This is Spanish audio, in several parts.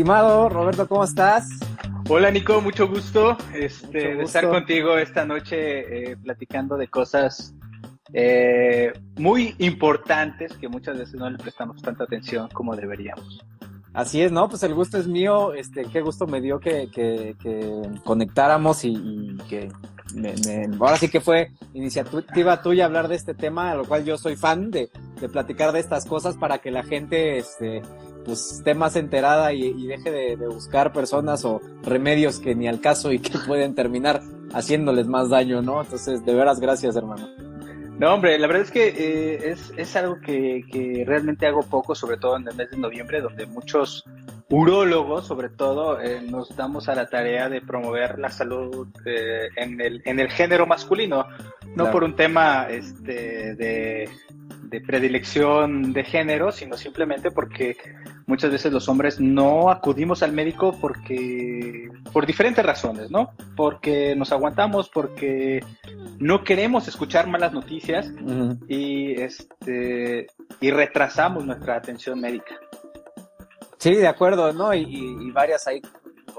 estimado Roberto, ¿cómo estás? Hola Nico, mucho gusto, este, de estar contigo esta noche eh, platicando de cosas eh, muy importantes que muchas veces no le prestamos tanta atención como deberíamos. Así es, ¿no? Pues el gusto es mío, este, qué gusto me dio que, que, conectáramos y, que ahora sí que fue iniciativa tuya hablar de este tema, a lo cual yo soy fan de, de platicar de estas cosas para que la gente, este, pues esté más enterada y, deje de, de, buscar personas o remedios que ni al caso y que pueden terminar haciéndoles más daño, ¿no? Entonces, de veras, gracias, hermano. No, hombre, la verdad es que eh, es, es, algo que, que, realmente hago poco, sobre todo en el mes de noviembre, donde muchos urólogos, sobre todo, eh, nos damos a la tarea de promover la salud eh, en, el, en el género masculino, no por un tema este, de, de predilección de género, sino simplemente porque muchas veces los hombres no acudimos al médico porque por diferentes razones, ¿no? Porque nos aguantamos, porque no queremos escuchar malas noticias y este y retrasamos nuestra atención médica. Sí, de acuerdo, ¿no? Y, y varias hay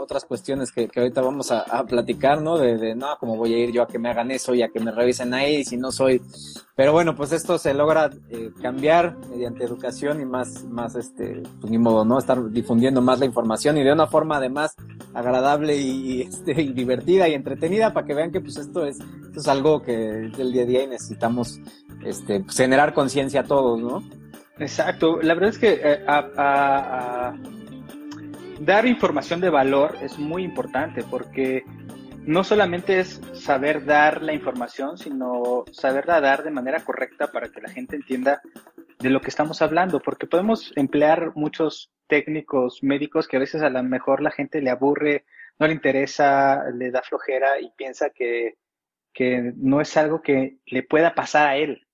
otras cuestiones que, que ahorita vamos a, platicar, ¿no? De, de, no, cómo voy a ir yo a que me hagan eso y a que me revisen ahí si no soy. Pero bueno, pues esto se logra eh, cambiar mediante educación y más, más, este, pues ni modo, ¿no? Estar difundiendo más la información y de una forma además agradable y, este, y divertida y entretenida para que vean que pues esto es, esto es algo que es del día a día y necesitamos, este, pues, generar conciencia a todos, ¿no? Exacto. La verdad es que eh, a, a dar información de valor es muy importante porque no solamente es saber dar la información, sino saberla dar de manera correcta para que la gente entienda de lo que estamos hablando, porque podemos emplear muchos técnicos médicos que a veces a lo mejor la gente le aburre, no le interesa, le da flojera y piensa que, que no es algo que le pueda pasar a él.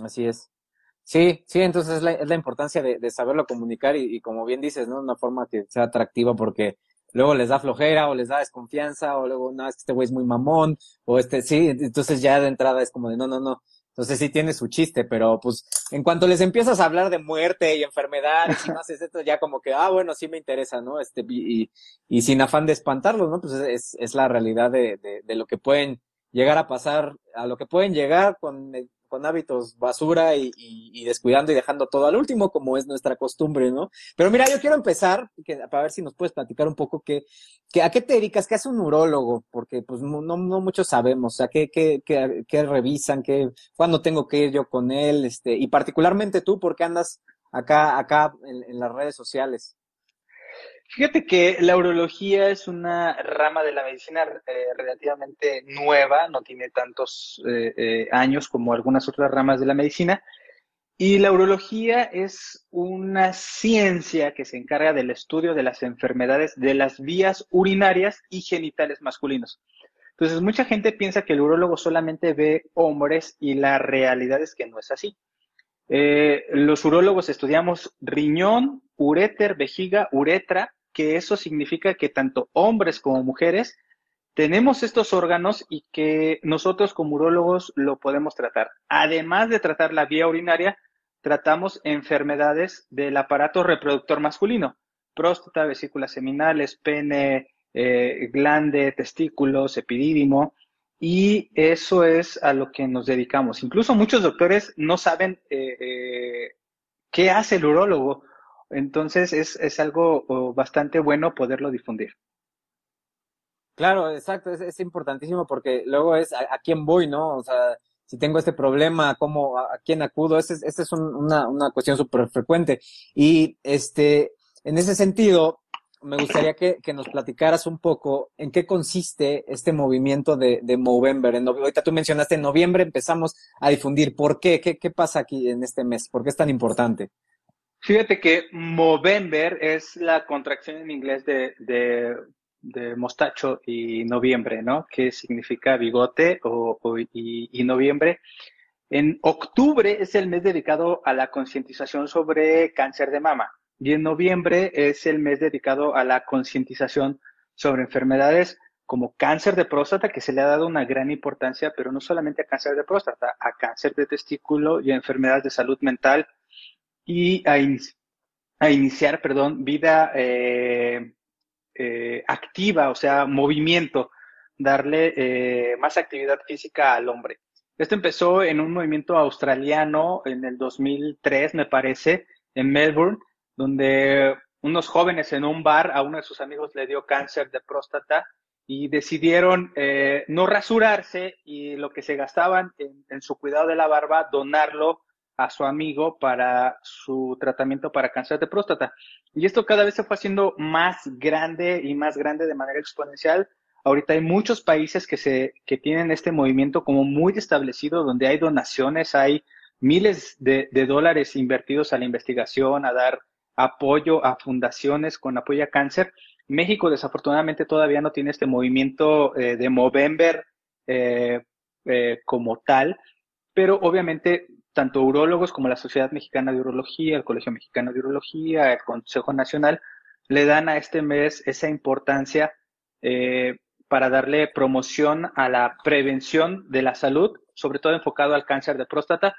Así es. Sí, sí, entonces es la, es la importancia de, de saberlo comunicar y, y, como bien dices, ¿no? Una forma que sea atractiva porque luego les da flojera o les da desconfianza o luego, no, es que este güey es muy mamón o este, sí, entonces ya de entrada es como de, no, no, no. Entonces sí tiene su chiste, pero pues en cuanto les empiezas a hablar de muerte y enfermedades y no haces esto, ya como que, ah, bueno, sí me interesa, ¿no? Este, y, y sin afán de espantarlos, ¿no? Pues es, es la realidad de, de, de lo que pueden llegar a pasar, a lo que pueden llegar con con hábitos basura y, descuidando y dejando todo al último, como es nuestra costumbre, ¿no? Pero mira, yo quiero empezar, para ver si nos puedes platicar un poco que, que a qué te dedicas, qué hace un urólogo, porque pues no, no muchos sabemos, o sea, qué, qué, qué, qué revisan, qué, cuándo tengo que ir yo con él, este, y particularmente tú, porque andas acá, acá en, en las redes sociales. Fíjate que la urología es una rama de la medicina eh, relativamente nueva, no tiene tantos eh, eh, años como algunas otras ramas de la medicina. Y la urología es una ciencia que se encarga del estudio de las enfermedades de las vías urinarias y genitales masculinos. Entonces, mucha gente piensa que el urólogo solamente ve hombres y la realidad es que no es así. los urólogos estudiamos riñón, uréter, vejiga, uretra, que eso significa que tanto hombres como mujeres tenemos estos órganos y que nosotros como urólogos lo podemos tratar. Además de tratar la vía urinaria, tratamos enfermedades del aparato reproductor masculino, próstata, vesículas seminales, pene, eh, glande, testículos, epidídimo, y eso es a lo que nos dedicamos. Incluso muchos doctores no saben eh, eh, qué hace el urólogo entonces es, es algo bastante bueno poderlo difundir. Claro, exacto, es, importantísimo porque luego es a, quién voy, ¿no? O sea, si tengo este problema, ¿cómo, a, quién acudo? Esa es, una, una cuestión súper frecuente. Y este, en ese sentido, me gustaría que, que, nos platicaras un poco en qué consiste este movimiento de, de Movember. Ahorita tú mencionaste en noviembre empezamos a difundir. ¿Por qué? qué? ¿Qué pasa aquí en este mes? ¿Por qué es tan importante? Fíjate que Movember es la contracción en inglés de, de, mostacho y noviembre, ¿no? Que significa bigote o, y, noviembre. En octubre es el mes dedicado a la concientización sobre cáncer de mama y en noviembre es el mes dedicado a la concientización sobre enfermedades como cáncer de próstata, que se le ha dado una gran importancia, pero no solamente a cáncer de próstata, a cáncer de testículo y a enfermedades de salud mental y a, iniciar, perdón, vida activa, o sea, movimiento, darle más actividad física al hombre. Esto empezó en un movimiento australiano en el 2003, me parece, en Melbourne, donde unos jóvenes en un bar a uno de sus amigos le dio cáncer de próstata y decidieron eh, no rasurarse y lo que se gastaban en, su cuidado de la barba, donarlo a su amigo para su tratamiento para cáncer de próstata. Y esto cada vez se fue haciendo más grande y más grande de manera exponencial. Ahorita hay muchos países que, se, que tienen este movimiento como muy establecido, donde hay donaciones, hay miles de, de dólares invertidos a la investigación, a dar apoyo a fundaciones con apoyo a cáncer. México desafortunadamente todavía no tiene este movimiento eh, de Movember eh, eh, como tal, pero obviamente tanto urólogos como la Sociedad Mexicana de Urología, el Colegio Mexicano de Urología, el Consejo Nacional, le dan a este mes esa importancia para darle promoción a la prevención de la salud, sobre todo enfocado al cáncer de próstata,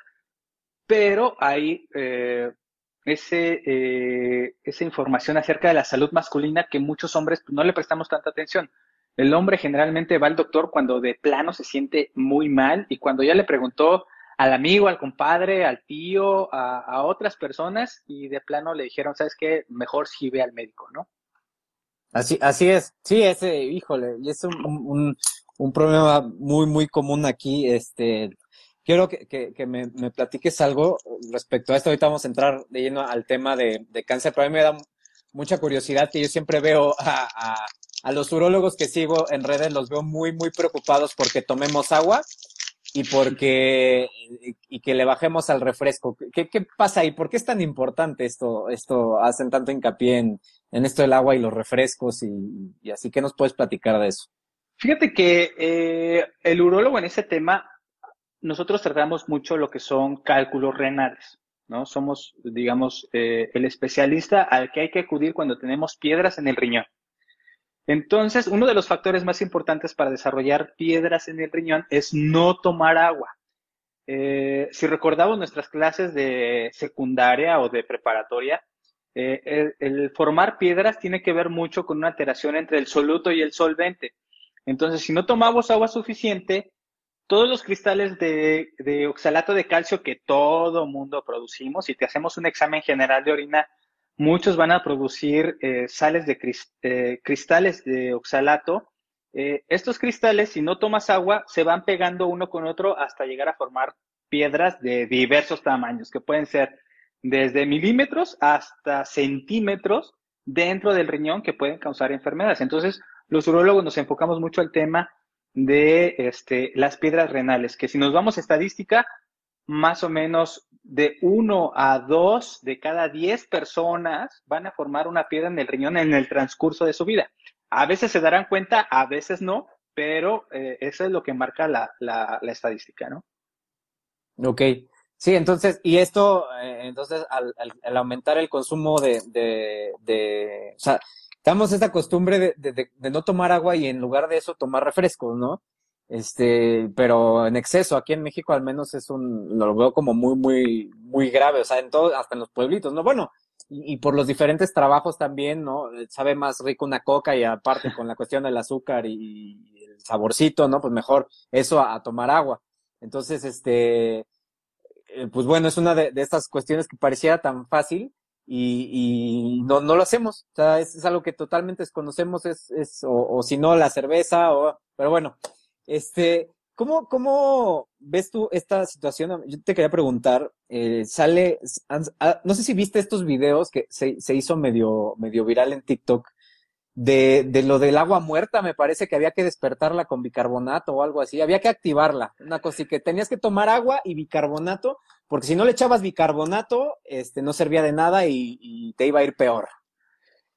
pero hay ese, eh, esa información acerca de la salud masculina que muchos hombres pues, no le prestamos tanta atención. El hombre generalmente va al doctor cuando de plano se siente muy mal y cuando ya le preguntó al amigo, al compadre, al tío, a, otras personas y de plano le dijeron, ¿sabes qué? Mejor si ve al médico, ¿no? Así, así es. Sí, ese, híjole, y es un, un, un problema muy, muy común aquí, este, quiero que, que, me, me, platiques algo respecto a esto. Ahorita vamos a entrar de lleno al tema de, de cáncer, pero a mí me da mucha curiosidad que yo siempre veo a, a, a, los urólogos que sigo en redes, los veo muy, muy preocupados porque tomemos agua y porque y que le bajemos al refresco. ¿Qué, qué pasa ahí? ¿Por qué es tan importante esto? Esto hacen tanto hincapié en, en esto del agua y los refrescos y, y así. ¿Qué nos puedes platicar de eso? Fíjate que eh, el urólogo en ese tema nosotros tratamos mucho lo que son cálculos renales, ¿no? Somos, digamos, eh, el especialista al que hay que acudir cuando tenemos piedras en el riñón. Entonces, uno de los factores más importantes para desarrollar piedras en el riñón es no tomar agua. Eh, si recordamos nuestras clases de secundaria o de preparatoria, eh, el, el, formar piedras tiene que ver mucho con una alteración entre el soluto y el solvente. Entonces, si no tomamos agua suficiente, todos los cristales de, oxalato de calcio que todo mundo producimos, si te hacemos un examen general de orina, muchos van a producir eh, sales de eh, cristales de oxalato. Eh, estos cristales, si no tomas agua, se van pegando uno con otro hasta llegar a formar piedras de diversos tamaños, que pueden ser desde milímetros hasta centímetros dentro del riñón que pueden causar enfermedades. Entonces, los urólogos nos enfocamos mucho al tema de este, las piedras renales, que si nos vamos a estadística, más o menos de uno a dos de cada diez personas van a formar una piedra en el riñón en el transcurso de su vida. A veces se darán cuenta, a veces no, pero eh, eso es lo que marca la, la, estadística, ¿no? Ok. Sí, entonces, y esto, eh, entonces, al, aumentar el consumo de, de, de, o sea, Tenemos esta costumbre de, de, de, no tomar agua y en lugar de eso tomar refrescos, ¿no? Este, pero en exceso, aquí en México al menos es un, lo veo como muy, muy, muy grave, o sea, en todo, hasta en los pueblitos, ¿no? Bueno, y, por los diferentes trabajos también, ¿no? Sabe más rico una coca y aparte con la cuestión del azúcar y, el saborcito, ¿no? Pues mejor eso a, tomar agua. Entonces, este, eh, pues bueno, es una de, de estas cuestiones que pareciera tan fácil, y, y no, no lo hacemos. O sea, es, es algo que totalmente desconocemos, es, es o, o, si no, la cerveza, o, pero bueno, este, ¿cómo, cómo ves tú esta situación? Yo te quería preguntar, eh, sale, no sé si viste estos videos que se, se hizo medio, medio viral en TikTok, de, de lo del agua muerta, me parece que había que despertarla con bicarbonato o algo así, había que activarla, una cosa así que tenías que tomar agua y bicarbonato, porque si no le echabas bicarbonato, este, no servía de nada y te iba a ir peor.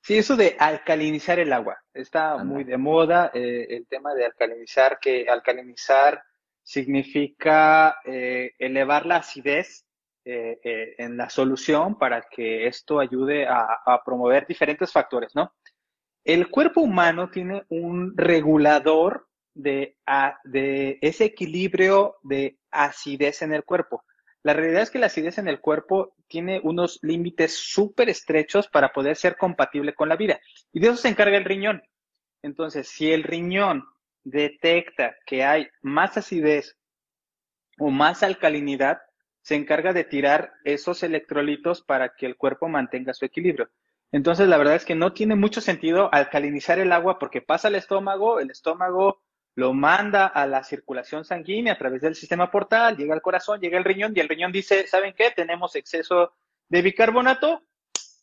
Sí, eso de alcalinizar el agua, está Anda. muy de moda eh, el tema de alcalinizar, que alcalinizar significa eh, elevar la acidez eh, en la solución para que esto ayude a, a promover diferentes factores, ¿no? El cuerpo humano tiene un regulador de, de ese equilibrio de acidez en el cuerpo. La realidad es que la acidez en el cuerpo tiene unos límites súper estrechos para poder ser compatible con la vida. Y de eso se encarga el riñón. Entonces, si el riñón detecta que hay más acidez o más alcalinidad, se encarga de tirar esos electrolitos para que el cuerpo mantenga su equilibrio. Entonces, la verdad es que no tiene mucho sentido alcalinizar el agua porque pasa al estómago, el estómago lo manda a la circulación sanguínea a través del sistema portal, llega al corazón, llega al riñón y el riñón dice, ¿saben qué? Tenemos exceso de bicarbonato,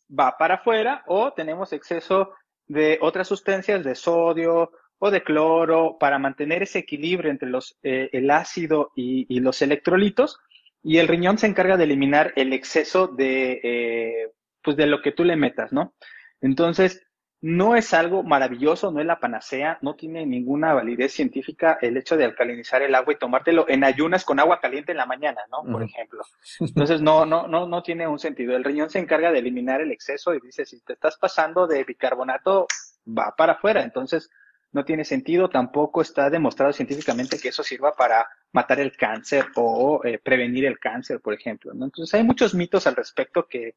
va para afuera o tenemos exceso de otras sustancias de sodio o de cloro para mantener ese equilibrio entre los, eh, el ácido y, los electrolitos y el riñón se encarga de eliminar el exceso de, eh, pues de lo que tú le metas, ¿no? Entonces, no es algo maravilloso, no es la panacea, no tiene ninguna validez científica el hecho de alcalinizar el agua y tomártelo en ayunas con agua caliente en la mañana, ¿no? Por ejemplo. Entonces, no, no, no, no tiene un sentido. El riñón se encarga de eliminar el exceso y dice, si te estás pasando de bicarbonato, va para afuera. Entonces, no tiene sentido, tampoco está demostrado científicamente que eso sirva para matar el cáncer o eh, prevenir el cáncer, por ejemplo. ¿no? Entonces, hay muchos mitos al respecto que,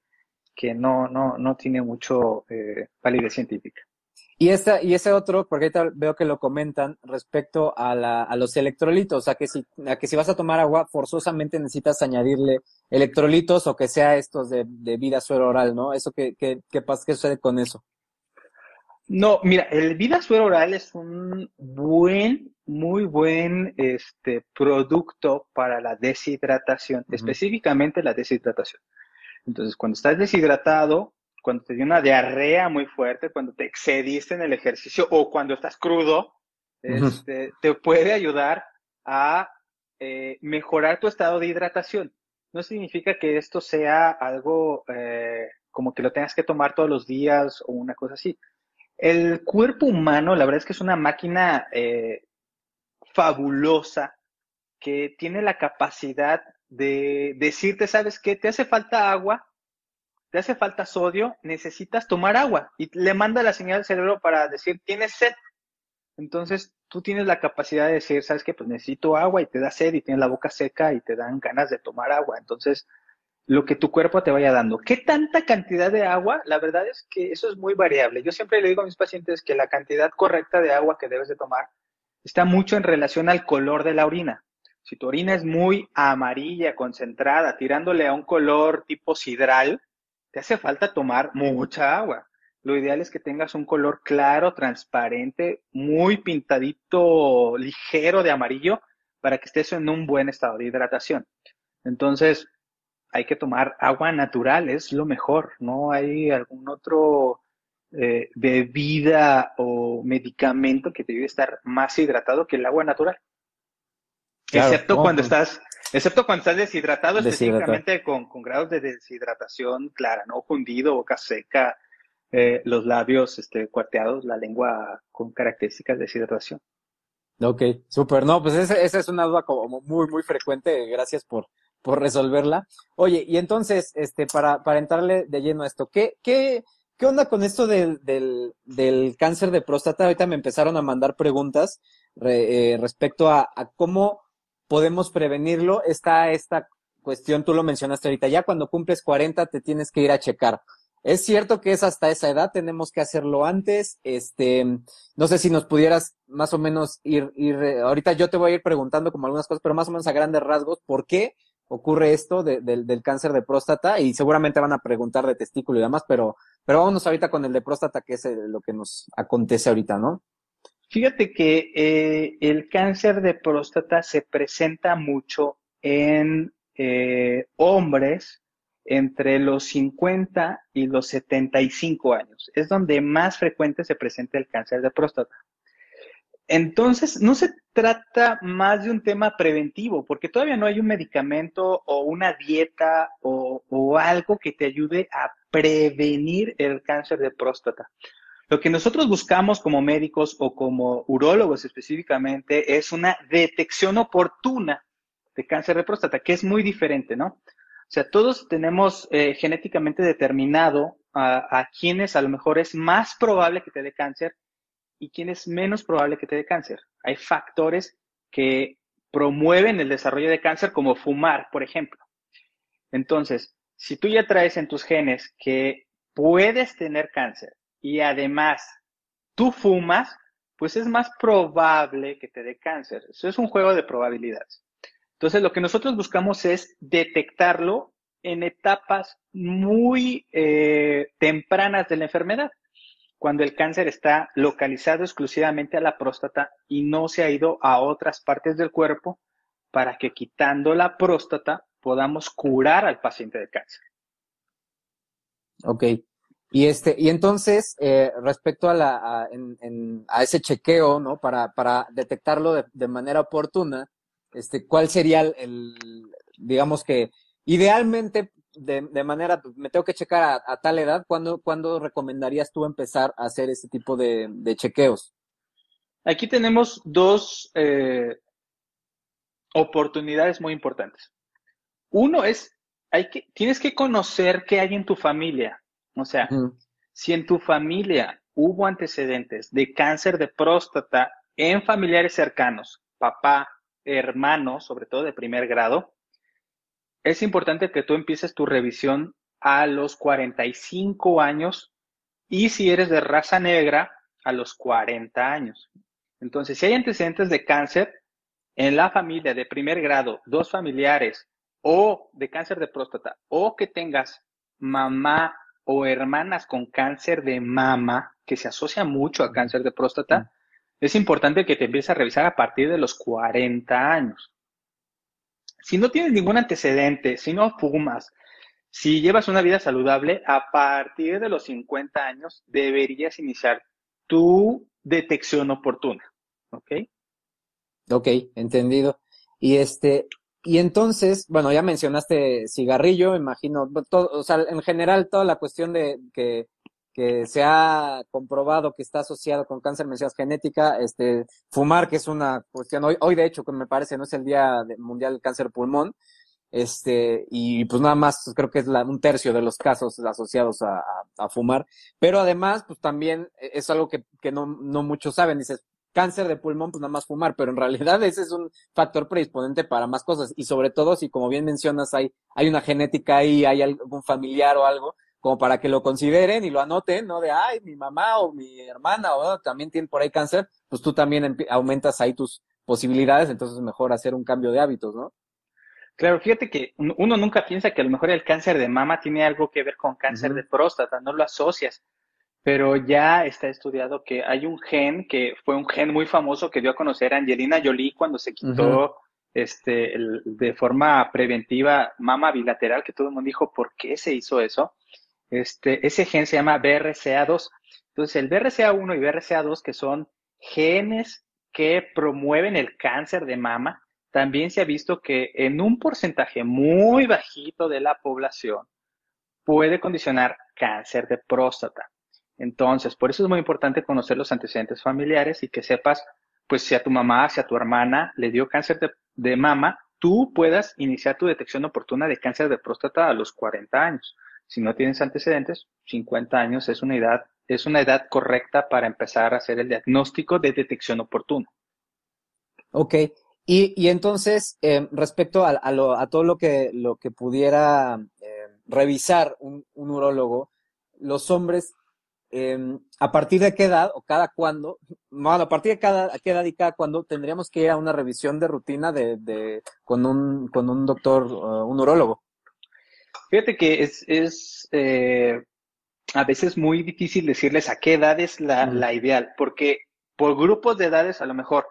que no, no, no tiene mucho eh, validez científica. Y, esta, y ese otro, porque ahorita veo que lo comentan respecto a, la, a los electrolitos, o sea, que si, a que si vas a tomar agua, forzosamente necesitas añadirle electrolitos o que sea estos de, de vida suero oral, ¿no? Eso que, que, ¿qué pasa, qué sucede con eso? No, mira, el vida suero oral es un buen, muy buen este, producto para la deshidratación, específicamente la deshidratación. Entonces, cuando estás deshidratado, cuando te dio una diarrea muy fuerte, cuando te excediste en el ejercicio o cuando estás crudo, este, te puede ayudar a eh, mejorar tu estado de hidratación. No significa que esto sea algo eh, como que lo tengas que tomar todos los días o una cosa así. El cuerpo humano, la verdad es que es una máquina eh, fabulosa que tiene la capacidad de decirte, ¿sabes qué? Te hace falta agua, te hace falta sodio, necesitas tomar agua. Y le manda la señal al cerebro para decir, tienes sed. Entonces tú tienes la capacidad de decir, ¿sabes qué? Pues necesito agua y te da sed y tienes la boca seca y te dan ganas de tomar agua. Entonces, lo que tu cuerpo te vaya dando. ¿Qué tanta cantidad de agua? La verdad es que eso es muy variable. Yo siempre le digo a mis pacientes que la cantidad correcta de agua que debes de tomar está mucho en relación al color de la orina. Si tu orina es muy amarilla, concentrada, tirándole a un color tipo sidral, te hace falta tomar mucha agua. Lo ideal es que tengas un color claro, transparente, muy pintadito, ligero de amarillo, para que estés en un buen estado de hidratación. Entonces, hay que tomar agua natural, es lo mejor. No hay algún otro eh, bebida o medicamento que te ayude a estar más hidratado que el agua natural excepto cuando estás, excepto cuando estás deshidratado, específicamente con, con, grados de deshidratación clara, ¿no? Fundido, boca seca, eh, los labios este, cuarteados, la lengua con características de deshidratación. Ok, súper. No, pues esa, esa es una duda como muy, muy frecuente. Gracias por, por resolverla. Oye, y entonces, este, para, para entrarle de lleno a esto, ¿qué, qué, qué onda con esto del, del, del cáncer de próstata? Ahorita me empezaron a mandar preguntas eh, respecto a, a cómo podemos prevenirlo. Está esta cuestión, tú lo mencionaste ahorita, ya cuando cumples 40 te tienes que ir a checar. Es cierto que es hasta esa edad, tenemos que hacerlo antes. Este, no sé si nos pudieras más o menos ir, ir, ahorita yo te voy a ir preguntando como algunas cosas, pero más o menos a grandes rasgos, ¿por qué ocurre esto del cáncer de próstata? Y seguramente van a preguntar de testículo y demás, pero, pero vámonos ahorita con el de próstata, que es lo que nos acontece ahorita, ¿no? Fíjate que eh, el cáncer de próstata se presenta mucho en eh, hombres entre los 50 y los 75 años. Es donde más frecuente se presenta el cáncer de próstata. Entonces, no se trata más de un tema preventivo, porque todavía no hay un medicamento o una dieta o, o algo que te ayude a prevenir el cáncer de próstata. Lo que nosotros buscamos como médicos o como urólogos específicamente es una detección oportuna de cáncer de próstata, que es muy diferente, ¿no? O sea, todos tenemos eh, genéticamente determinado a, quienes a lo mejor es más probable que te dé cáncer y quién es menos probable que te dé cáncer. Hay factores que promueven el desarrollo de cáncer como fumar, por ejemplo. Entonces, si tú ya traes en tus genes que puedes tener cáncer y además tú fumas, pues es más probable que te dé cáncer. Eso es un juego de probabilidades. Entonces, lo que nosotros buscamos es detectarlo en etapas muy eh, tempranas de la enfermedad, cuando el cáncer está localizado exclusivamente a la próstata y no se ha ido a otras partes del cuerpo para que quitando la próstata podamos curar al paciente de cáncer. Ok. Y este, y entonces, eh, respecto a la, a, a, ese chequeo, ¿no? Para, para detectarlo de, manera oportuna, este, ¿cuál sería el, digamos que, idealmente, de, de, manera, me tengo que checar a, tal edad, ¿cuándo, ¿cuándo, recomendarías tú empezar a hacer ese tipo de, de chequeos? Aquí tenemos dos eh, oportunidades muy importantes. Uno es, hay que, tienes que conocer qué hay en tu familia. O sea, uh -huh. si en tu familia hubo antecedentes de cáncer de próstata en familiares cercanos, papá, hermano, sobre todo de primer grado, es importante que tú empieces tu revisión a los 45 años y si eres de raza negra, a los 40 años. Entonces, si hay antecedentes de cáncer en la familia de primer grado, dos familiares o de cáncer de próstata, o que tengas mamá o hermanas con cáncer de mama, que se asocia mucho a cáncer de próstata, es importante que te empieces a revisar a partir de los 40 años. Si no tienes ningún antecedente, si no fumas, si llevas una vida saludable, a partir de los 50 años deberías iniciar tu detección oportuna. ¿Ok? Ok, entendido. Y este, y entonces, bueno, ya mencionaste cigarrillo, imagino, todo, o sea, en general toda la cuestión de que, que se ha comprobado que está asociado con cáncer, mencionas genética, este, fumar, que es una cuestión, hoy, hoy de hecho, que me parece, no es el Día Mundial del Cáncer Pulmón, este, y pues nada más creo que es la, un tercio de los casos asociados a, a, a, fumar, pero además, pues también es algo que, que no, no muchos saben, dices, cáncer de pulmón, pues nada más fumar, pero en realidad ese es un factor predisponente para más cosas, y sobre todo si, como bien mencionas, hay, hay una genética ahí, hay algún familiar o algo, como para que lo consideren y lo anoten, ¿no? De, ay, mi mamá o mi hermana o ¿no? también tiene por ahí cáncer, pues tú también aumentas ahí tus posibilidades, entonces es mejor hacer un cambio de hábitos, ¿no? Claro, fíjate que uno nunca piensa que a lo mejor el cáncer de mama tiene algo que ver con cáncer uh -huh. de próstata, no lo asocias, pero ya está estudiado que hay un gen que fue un gen muy famoso que dio a conocer a Angelina Jolie cuando se quitó uh -huh. este, el, de forma preventiva mama bilateral, que todo el mundo dijo, ¿por qué se hizo eso? Este, ese gen se llama BRCA2. Entonces, el BRCA1 y BRCA2, que son genes que promueven el cáncer de mama, también se ha visto que en un porcentaje muy bajito de la población puede condicionar cáncer de próstata. Entonces, por eso es muy importante conocer los antecedentes familiares y que sepas, pues si a tu mamá, si a tu hermana le dio cáncer de, de mama, tú puedas iniciar tu detección oportuna de cáncer de próstata a los 40 años. Si no tienes antecedentes, 50 años es una edad, es una edad correcta para empezar a hacer el diagnóstico de detección oportuna. Ok, y, y entonces, eh, respecto a, a, lo, a, todo lo que, lo que pudiera eh, revisar un, un urólogo, los hombres, eh, ¿a partir de qué edad o cada cuándo, bueno, a partir de cada, a qué edad y cada cuándo tendríamos que ir a una revisión de rutina de, de con, un, con un doctor, uh, un urólogo? Fíjate que es, es eh, a veces muy difícil decirles a qué edad es la, mm. la ideal, porque por grupos de edades a lo mejor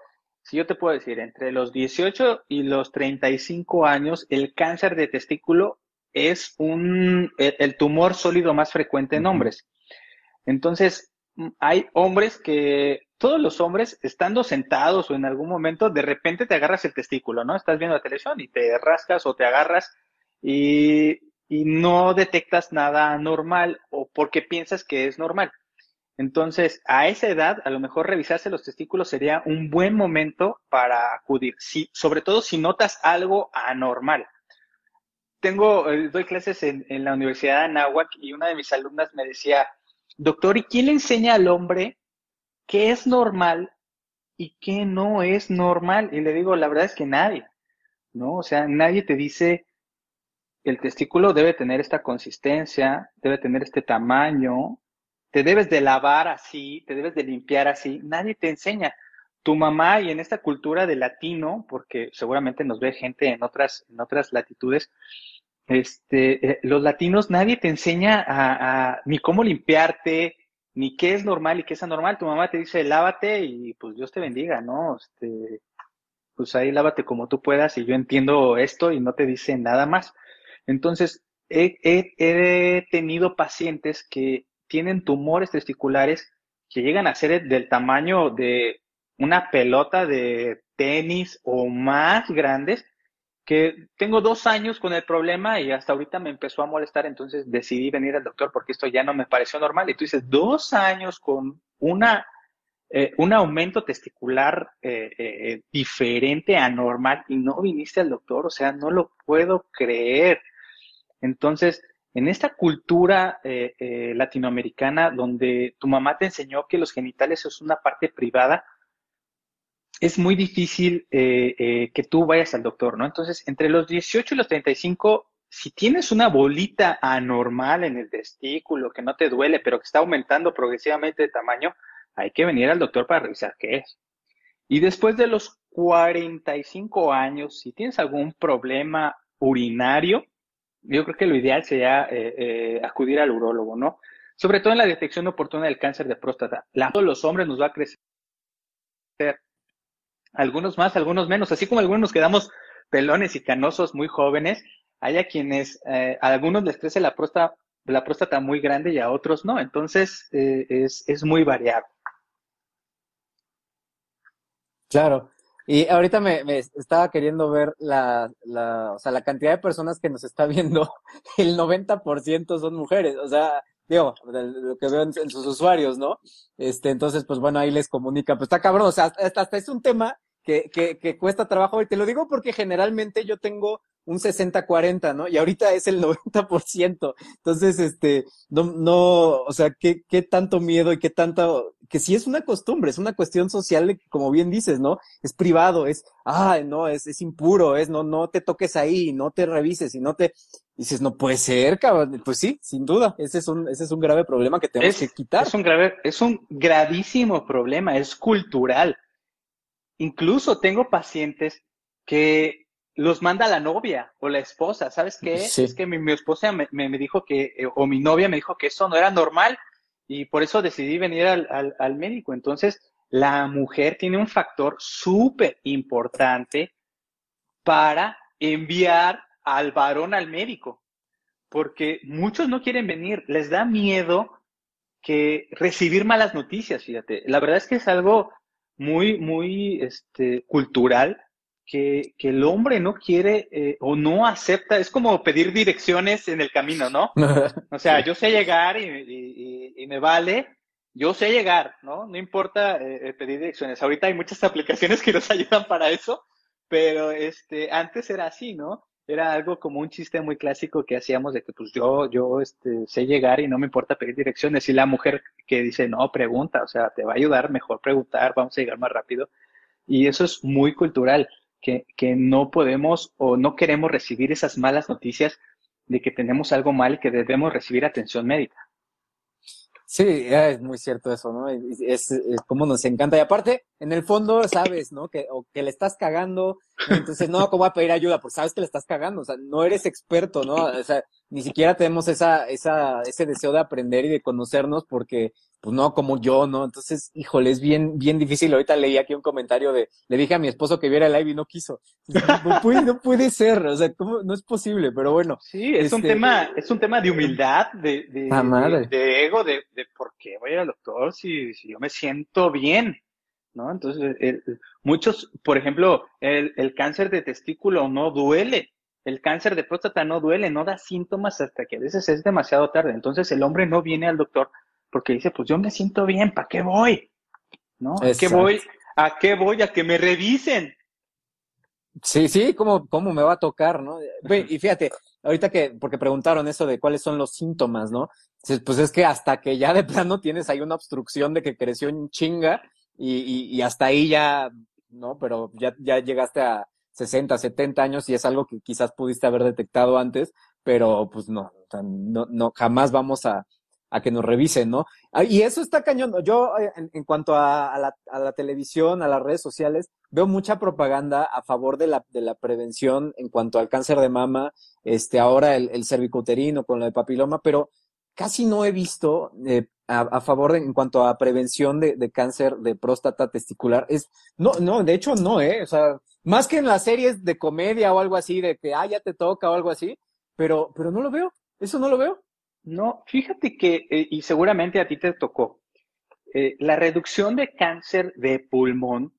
si yo te puedo decir, entre los 18 y los 35 años, el cáncer de testículo es un, el, tumor sólido más frecuente en hombres. Entonces, hay hombres que, todos los hombres, estando sentados o en algún momento, de repente te agarras el testículo, ¿no? Estás viendo la televisión y te rascas o te agarras y, y no detectas nada normal o porque piensas que es normal. Entonces, a esa edad, a lo mejor revisarse los testículos sería un buen momento para acudir, sobre todo si notas algo anormal. Tengo, eh, doy clases en, en, la Universidad de Anáhuac y una de mis alumnas me decía, doctor, ¿y quién le enseña al hombre qué es normal y qué no es normal? Y le digo, la verdad es que nadie, ¿no? O sea, nadie te dice el testículo debe tener esta consistencia, debe tener este tamaño, te debes de lavar así, te debes de limpiar así, nadie te enseña. Tu mamá y en esta cultura de latino, porque seguramente nos ve gente en otras, en otras latitudes, este, eh, los latinos, nadie te enseña a, ni cómo limpiarte, ni qué es normal y qué es anormal. Tu mamá te dice, lávate y pues Dios te bendiga, ¿no? Este, pues ahí lávate como tú puedas y yo entiendo esto y no te dice nada más. Entonces, he, tenido pacientes que tienen tumores testiculares que llegan a ser del tamaño de una pelota de tenis o más grandes, que tengo dos años con el problema y hasta ahorita me empezó a molestar, entonces decidí venir al doctor porque esto ya no me pareció normal. Y tú dices, dos años con una eh, un aumento testicular eh, eh, diferente, anormal, y no viniste al doctor, o sea, no lo puedo creer. Entonces, en esta cultura latinoamericana donde tu mamá te enseñó que los genitales es una parte privada, es muy difícil que tú vayas al doctor, ¿no? Entonces, entre los 18 y los 35, si tienes una bolita anormal en el testículo que no te duele, pero que está aumentando progresivamente de tamaño, hay que venir al doctor para revisar qué es. Y después de los 45 años, si tienes algún problema urinario, yo creo que lo ideal sería eh, eh, acudir al urólogo, ¿no? Sobre todo en la detección oportuna del cáncer de próstata. La los hombres nos va a crecer. Algunos más, algunos menos. Así como algunos nos quedamos pelones y canosos muy jóvenes, hay a quienes, eh, a algunos les crece la próstata, la próstata muy grande y a otros no. Entonces, es, es muy variable. Claro. Y ahorita me, me, estaba queriendo ver la, la, o sea, la cantidad de personas que nos está viendo, el 90% son mujeres, o sea, digo, lo que veo en, sus usuarios, ¿no? Este, entonces, pues bueno, ahí les comunica, pues está cabrón, o sea, hasta, hasta es un tema que, que, que cuesta trabajo, y te lo digo porque generalmente yo tengo un 60-40, ¿no? Y ahorita es el 90%. Entonces, este, no, no, o sea, ¿qué, qué tanto miedo y qué tanto, que sí es una costumbre, es una cuestión social de, como bien dices, ¿no? Es privado, es, ah, no, es, es impuro, es, no, no te toques ahí, no te revises y no te, dices, no puede ser, cabrón. Pues sí, sin duda, ese es un, ese es un grave problema que tenemos que quitar. Es un grave, es un gravísimo problema, es cultural. Incluso tengo pacientes que los manda la novia o la esposa. ¿Sabes qué? Es que mi, esposa me, me, dijo que, eh, o mi novia me dijo que eso no era normal y por eso decidí venir al, al, médico. Entonces, la mujer tiene un factor súper importante para enviar al varón al médico, porque muchos no quieren venir, les da miedo que recibir malas noticias, fíjate. La verdad es que es algo muy, muy este, cultural que, que el hombre no quiere eh, o no acepta, es como pedir direcciones en el camino, ¿no? O sea, yo sé llegar y, y, me vale, yo sé llegar, ¿no? No importa eh, eh, pedir direcciones. Ahorita hay muchas aplicaciones que nos ayudan para eso, pero este, antes era así, ¿no? Era algo como un chiste muy clásico que hacíamos de que pues yo, yo este, sé llegar y no me importa pedir direcciones. Y la mujer que dice, no, pregunta, o sea, te va a ayudar mejor preguntar, vamos a llegar más rápido. Y eso es muy cultural que, que no podemos o no queremos recibir esas malas noticias de que tenemos algo mal y que debemos recibir atención médica. Sí, es muy cierto eso, ¿no? Es, es, como nos encanta. Y aparte, en el fondo, sabes, ¿no? Que, o que le estás cagando, entonces, no, ¿cómo voy a pedir ayuda? Pues sabes que le estás cagando, o sea, no eres experto, ¿no? O sea, ni siquiera tenemos esa, esa, ese deseo de aprender y de conocernos porque pues no, como yo, ¿no? Entonces, híjole, es bien, bien difícil. Ahorita leí aquí un comentario de, le dije a mi esposo que viera el live y no quiso. No puede, no puede ser, o sea, ¿cómo? no es posible, pero bueno. Sí, es un este, tema, es un tema de humildad, de, de, de, ego, de, de por qué voy al doctor si, si yo me siento bien, ¿no? Entonces, muchos, por ejemplo, el, el cáncer de testículo no duele. El cáncer de próstata no duele, no da síntomas hasta que a veces es demasiado tarde. Entonces el hombre no viene al doctor porque dice, pues yo me siento bien, ¿para qué voy? ¿No? ¿A qué voy? ¿A qué voy? A que me revisen. Sí, sí, ¿cómo, cómo me va a tocar, no? Y fíjate, ahorita que, porque preguntaron eso de cuáles son los síntomas, ¿no? Pues es que hasta que ya de plano tienes ahí una obstrucción de que creció en chinga y, y, hasta ahí ya, ¿no? Pero ya, ya llegaste a 60, 70 años y es algo que quizás pudiste haber detectado antes, pero pues no, no, no, jamás vamos a, a que nos revisen, ¿no? Ah, y eso está cañón. Yo, eh, en, cuanto a, la, a, la, televisión, a las redes sociales, veo mucha propaganda a favor de la, de la prevención en cuanto al cáncer de mama, este, ahora el, el cervicuterino con lo de papiloma, pero casi no he visto eh, a, favor de, en cuanto a prevención de, de, cáncer de próstata testicular. Es, no, no, de hecho no, eh. O sea, más que en las series de comedia o algo así, de que, ah, ya te toca o algo así, pero, pero no lo veo. Eso no lo veo. No, fíjate que, eh, y seguramente a ti te tocó, eh, la reducción de cáncer de pulmón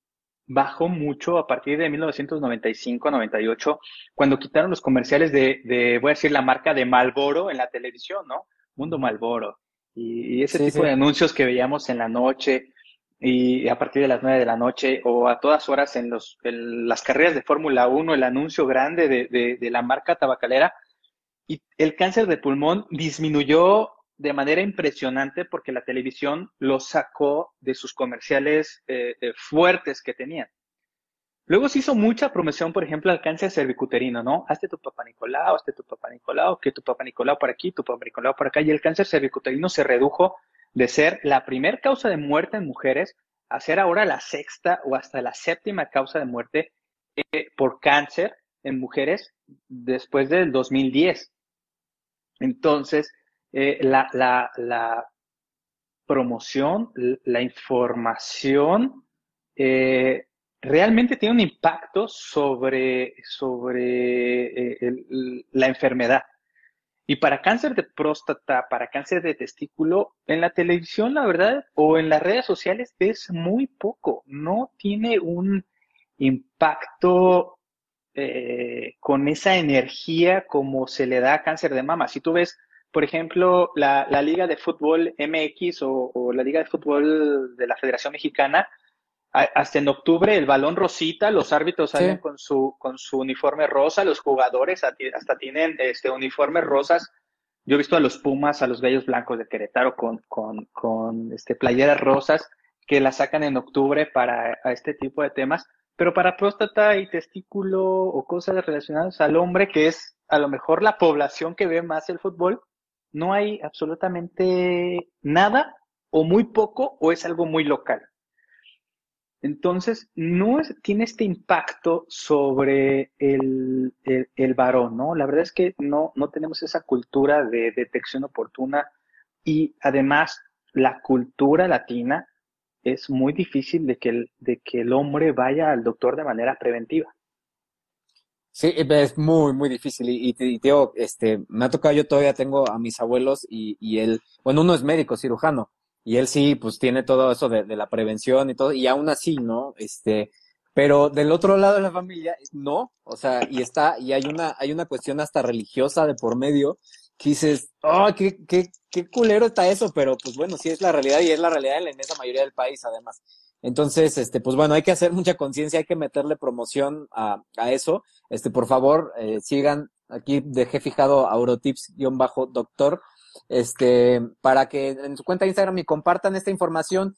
bajó mucho a partir de 1995-98, cuando quitaron los comerciales de, de, voy a decir, la marca de Malboro en la televisión, ¿no? Mundo Malboro. Y, ese tipo de anuncios que veíamos en la noche y a partir de las nueve de la noche o a todas horas en, los, en las carreras de Fórmula 1, el anuncio grande de, de, de la marca tabacalera, y el cáncer de pulmón disminuyó de manera impresionante porque la televisión lo sacó de sus comerciales eh, eh, fuertes que tenían. Luego se hizo mucha promoción, por ejemplo, al cáncer cervicuterino, ¿no? Hazte tu papá Nicolau, hazte tu papá Nicolau, que tu papá Nicolau por aquí, tu papá Nicolau por acá. Y el cáncer cervicuterino se redujo de ser la primer causa de muerte en mujeres a ser ahora la sexta o hasta la séptima causa de muerte eh, por cáncer en mujeres después del 2010. Entonces, eh, la, la, la, promoción, la información, eh, realmente tiene un impacto sobre, sobre eh, la enfermedad. Y para cáncer de próstata, para cáncer de testículo, en la televisión, la verdad, o en las redes sociales es muy poco. No tiene un impacto eh, con esa energía como se le da a cáncer de mama. Si tú ves, por ejemplo, la, Liga de Fútbol MX o, la Liga de Fútbol de la Federación Mexicana, hasta en octubre el balón rosita, los árbitros salen con, su, con su uniforme rosa, los jugadores hasta tienen este, uniformes rosas. Yo he visto a los Pumas, a los Gallos Blancos de Querétaro con, con, con este, playeras rosas que la sacan en octubre para este tipo de temas. Pero para próstata y testículo o cosas relacionadas al hombre, que es a lo mejor la población que ve más el fútbol, no hay absolutamente nada o muy poco o es algo muy local. Entonces, no tiene este impacto sobre el, el, varón, ¿no? La verdad es que no, no tenemos esa cultura de detección oportuna y además la cultura latina es muy difícil de que el, de que el hombre vaya al doctor de manera preventiva. Sí, es muy, muy difícil. Y, y, este, me ha tocado, yo todavía tengo a mis abuelos y, y él, bueno, uno es médico, cirujano, y él sí, pues tiene todo eso de, de la prevención y todo, y aún así, ¿no? Este, pero del otro lado de la familia, no, o sea, y está, y hay una, hay una cuestión hasta religiosa de por medio, dices, oh, qué, qué, qué culero está eso, pero pues bueno, sí es la realidad y es la realidad de la inmensa mayoría del país además. Entonces, este, pues bueno, hay que hacer mucha conciencia, hay que meterle promoción a, a eso. Este, por favor, eh, sigan, aquí dejé fijado Aurotips-doctor, este, para que en su cuenta de Instagram y compartan esta información.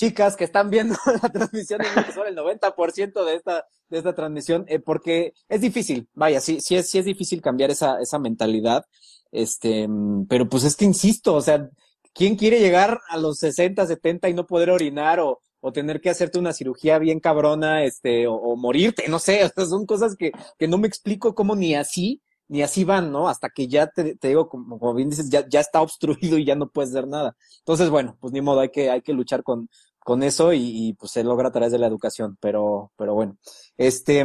Chicas que están viendo la transmisión, son el 90% de esta, de esta transmisión, eh, porque es difícil, vaya, sí, sí es, sí es difícil cambiar esa, esa mentalidad. Este, pero pues es que insisto, o sea, ¿quién quiere llegar a los 60, 70 y no poder orinar o, o tener que hacerte una cirugía bien cabrona, este, o, morirte, no sé, o son cosas que, que no me explico cómo ni así, ni así van, ¿no? Hasta que ya te, te digo, como, como, bien dices, ya, ya está obstruido y ya no puedes hacer nada. Entonces, bueno, pues ni modo, hay que, hay que luchar con, con eso y, y pues se logra a través de la educación, pero, pero bueno. Este,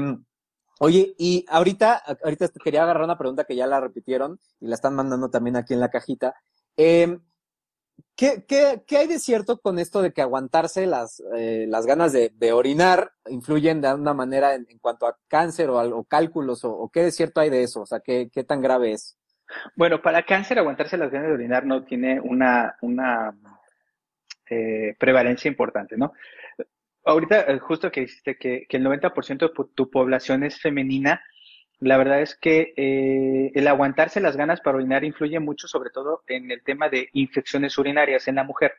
Oye, y ahorita, ahorita quería agarrar una pregunta que ya la repitieron y la están mandando también aquí en la cajita. Eh, ¿qué, qué, qué, hay de cierto con esto de que aguantarse las, eh, las ganas de, de, orinar influyen de alguna manera en, en cuanto a cáncer o, o cálculos? O, o, qué de cierto hay de eso? O sea, ¿qué, qué tan grave es? Bueno, para cáncer aguantarse las ganas de orinar no tiene una, una eh, prevalencia importante, ¿no? ahorita eh, justo que dijiste que, el 90% de tu población es femenina, la verdad es que eh, el aguantarse las ganas para orinar influye mucho, sobre todo en el tema de infecciones urinarias en la mujer.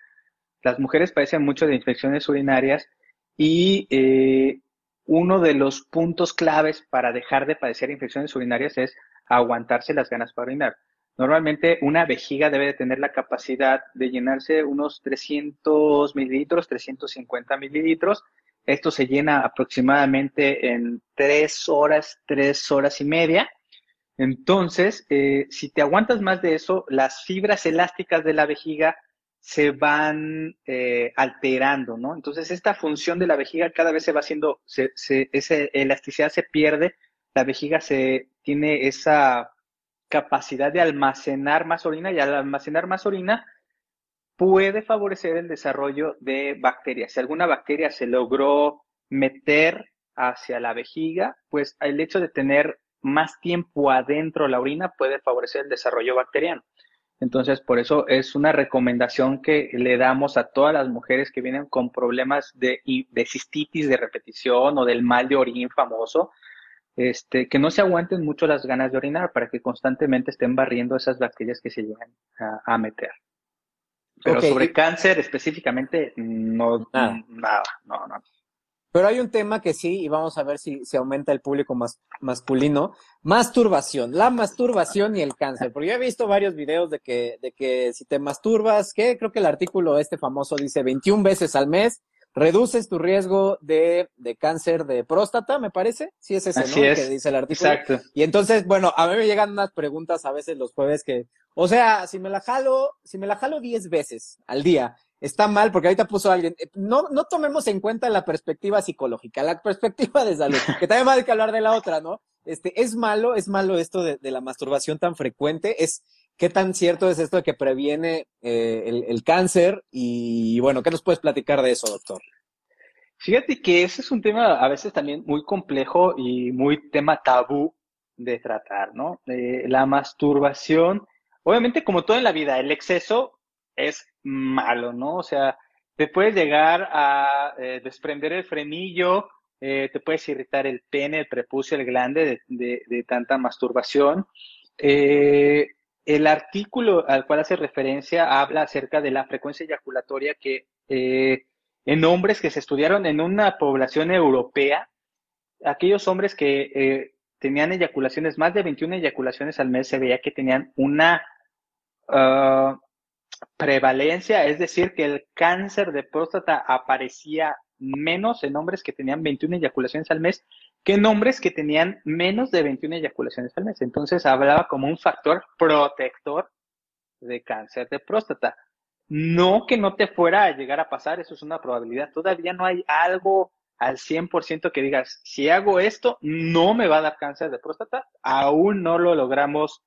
Las mujeres padecen mucho de infecciones urinarias y eh, uno de los puntos claves para dejar de padecer infecciones urinarias es aguantarse las ganas para orinar. Normalmente una vejiga debe de tener la capacidad de llenarse unos 300 mililitros, 350 mililitros. Esto se llena aproximadamente en tres horas, tres horas y media. Entonces, eh, si te aguantas más de eso, las fibras elásticas de la vejiga se van eh, alterando, ¿no? Entonces, esta función de la vejiga cada vez se va haciendo, se, se, esa elasticidad se pierde, la vejiga se tiene esa capacidad de almacenar más orina y al almacenar más orina puede favorecer el desarrollo de bacterias. Si alguna bacteria se logró meter hacia la vejiga, pues el hecho de tener más tiempo adentro la orina puede favorecer el desarrollo bacteriano. Entonces, por eso es una recomendación que le damos a todas las mujeres que vienen con problemas de, de cistitis de repetición o del mal de orín famoso, este, que no se aguanten mucho las ganas de orinar para que constantemente estén barriendo esas bacterias que se llegan a, meter. Pero sobre cáncer específicamente, no, nada. nada, no, no. Pero hay un tema que sí, y vamos a ver si, se aumenta el público más, masculino. Masturbación, la masturbación y el cáncer. Porque yo he visto varios videos de que, de que si te masturbas, que creo que el artículo este famoso dice 21 veces al mes, reduces tu riesgo de, de, cáncer de próstata, me parece. Sí, es ese, ¿no? Que dice el artículo. Exacto. Y entonces, bueno, a mí me llegan unas preguntas a veces los jueves que, o sea, si me la jalo, si me la jalo 10 veces al día, está mal, porque ahorita puso alguien, eh, no, no tomemos en cuenta la perspectiva psicológica, la perspectiva de salud, que también a que hablar de la otra, ¿no? Este, es malo, es malo esto de, de la masturbación tan frecuente, es, ¿Qué tan cierto es esto de que previene eh, el, cáncer? Y bueno, ¿qué nos puedes platicar de eso, doctor? Fíjate que ese es un tema a veces también muy complejo y muy tema tabú de tratar, ¿no? Eh, la masturbación, obviamente como todo en la vida, el exceso es malo, ¿no? O sea, te puedes llegar a eh, desprender el frenillo, te puedes irritar el pene, el prepucio, el glande de, de tanta masturbación. Eh, el artículo al cual hace referencia habla acerca de la frecuencia eyaculatoria que eh, en hombres que se estudiaron en una población europea, aquellos hombres que eh, tenían eyaculaciones, más de 21 eyaculaciones al mes, se veía que tenían una ah, prevalencia, es decir, que el cáncer de próstata aparecía menos en hombres que tenían 21 eyaculaciones al mes que nombres que tenían menos de 21 eyaculaciones al mes. Entonces hablaba como un factor protector de cáncer de próstata. No que no te fuera a llegar a pasar, eso es una probabilidad. Todavía no hay algo al 100% que digas, si hago esto, no me va a dar cáncer de próstata. Aún no lo logramos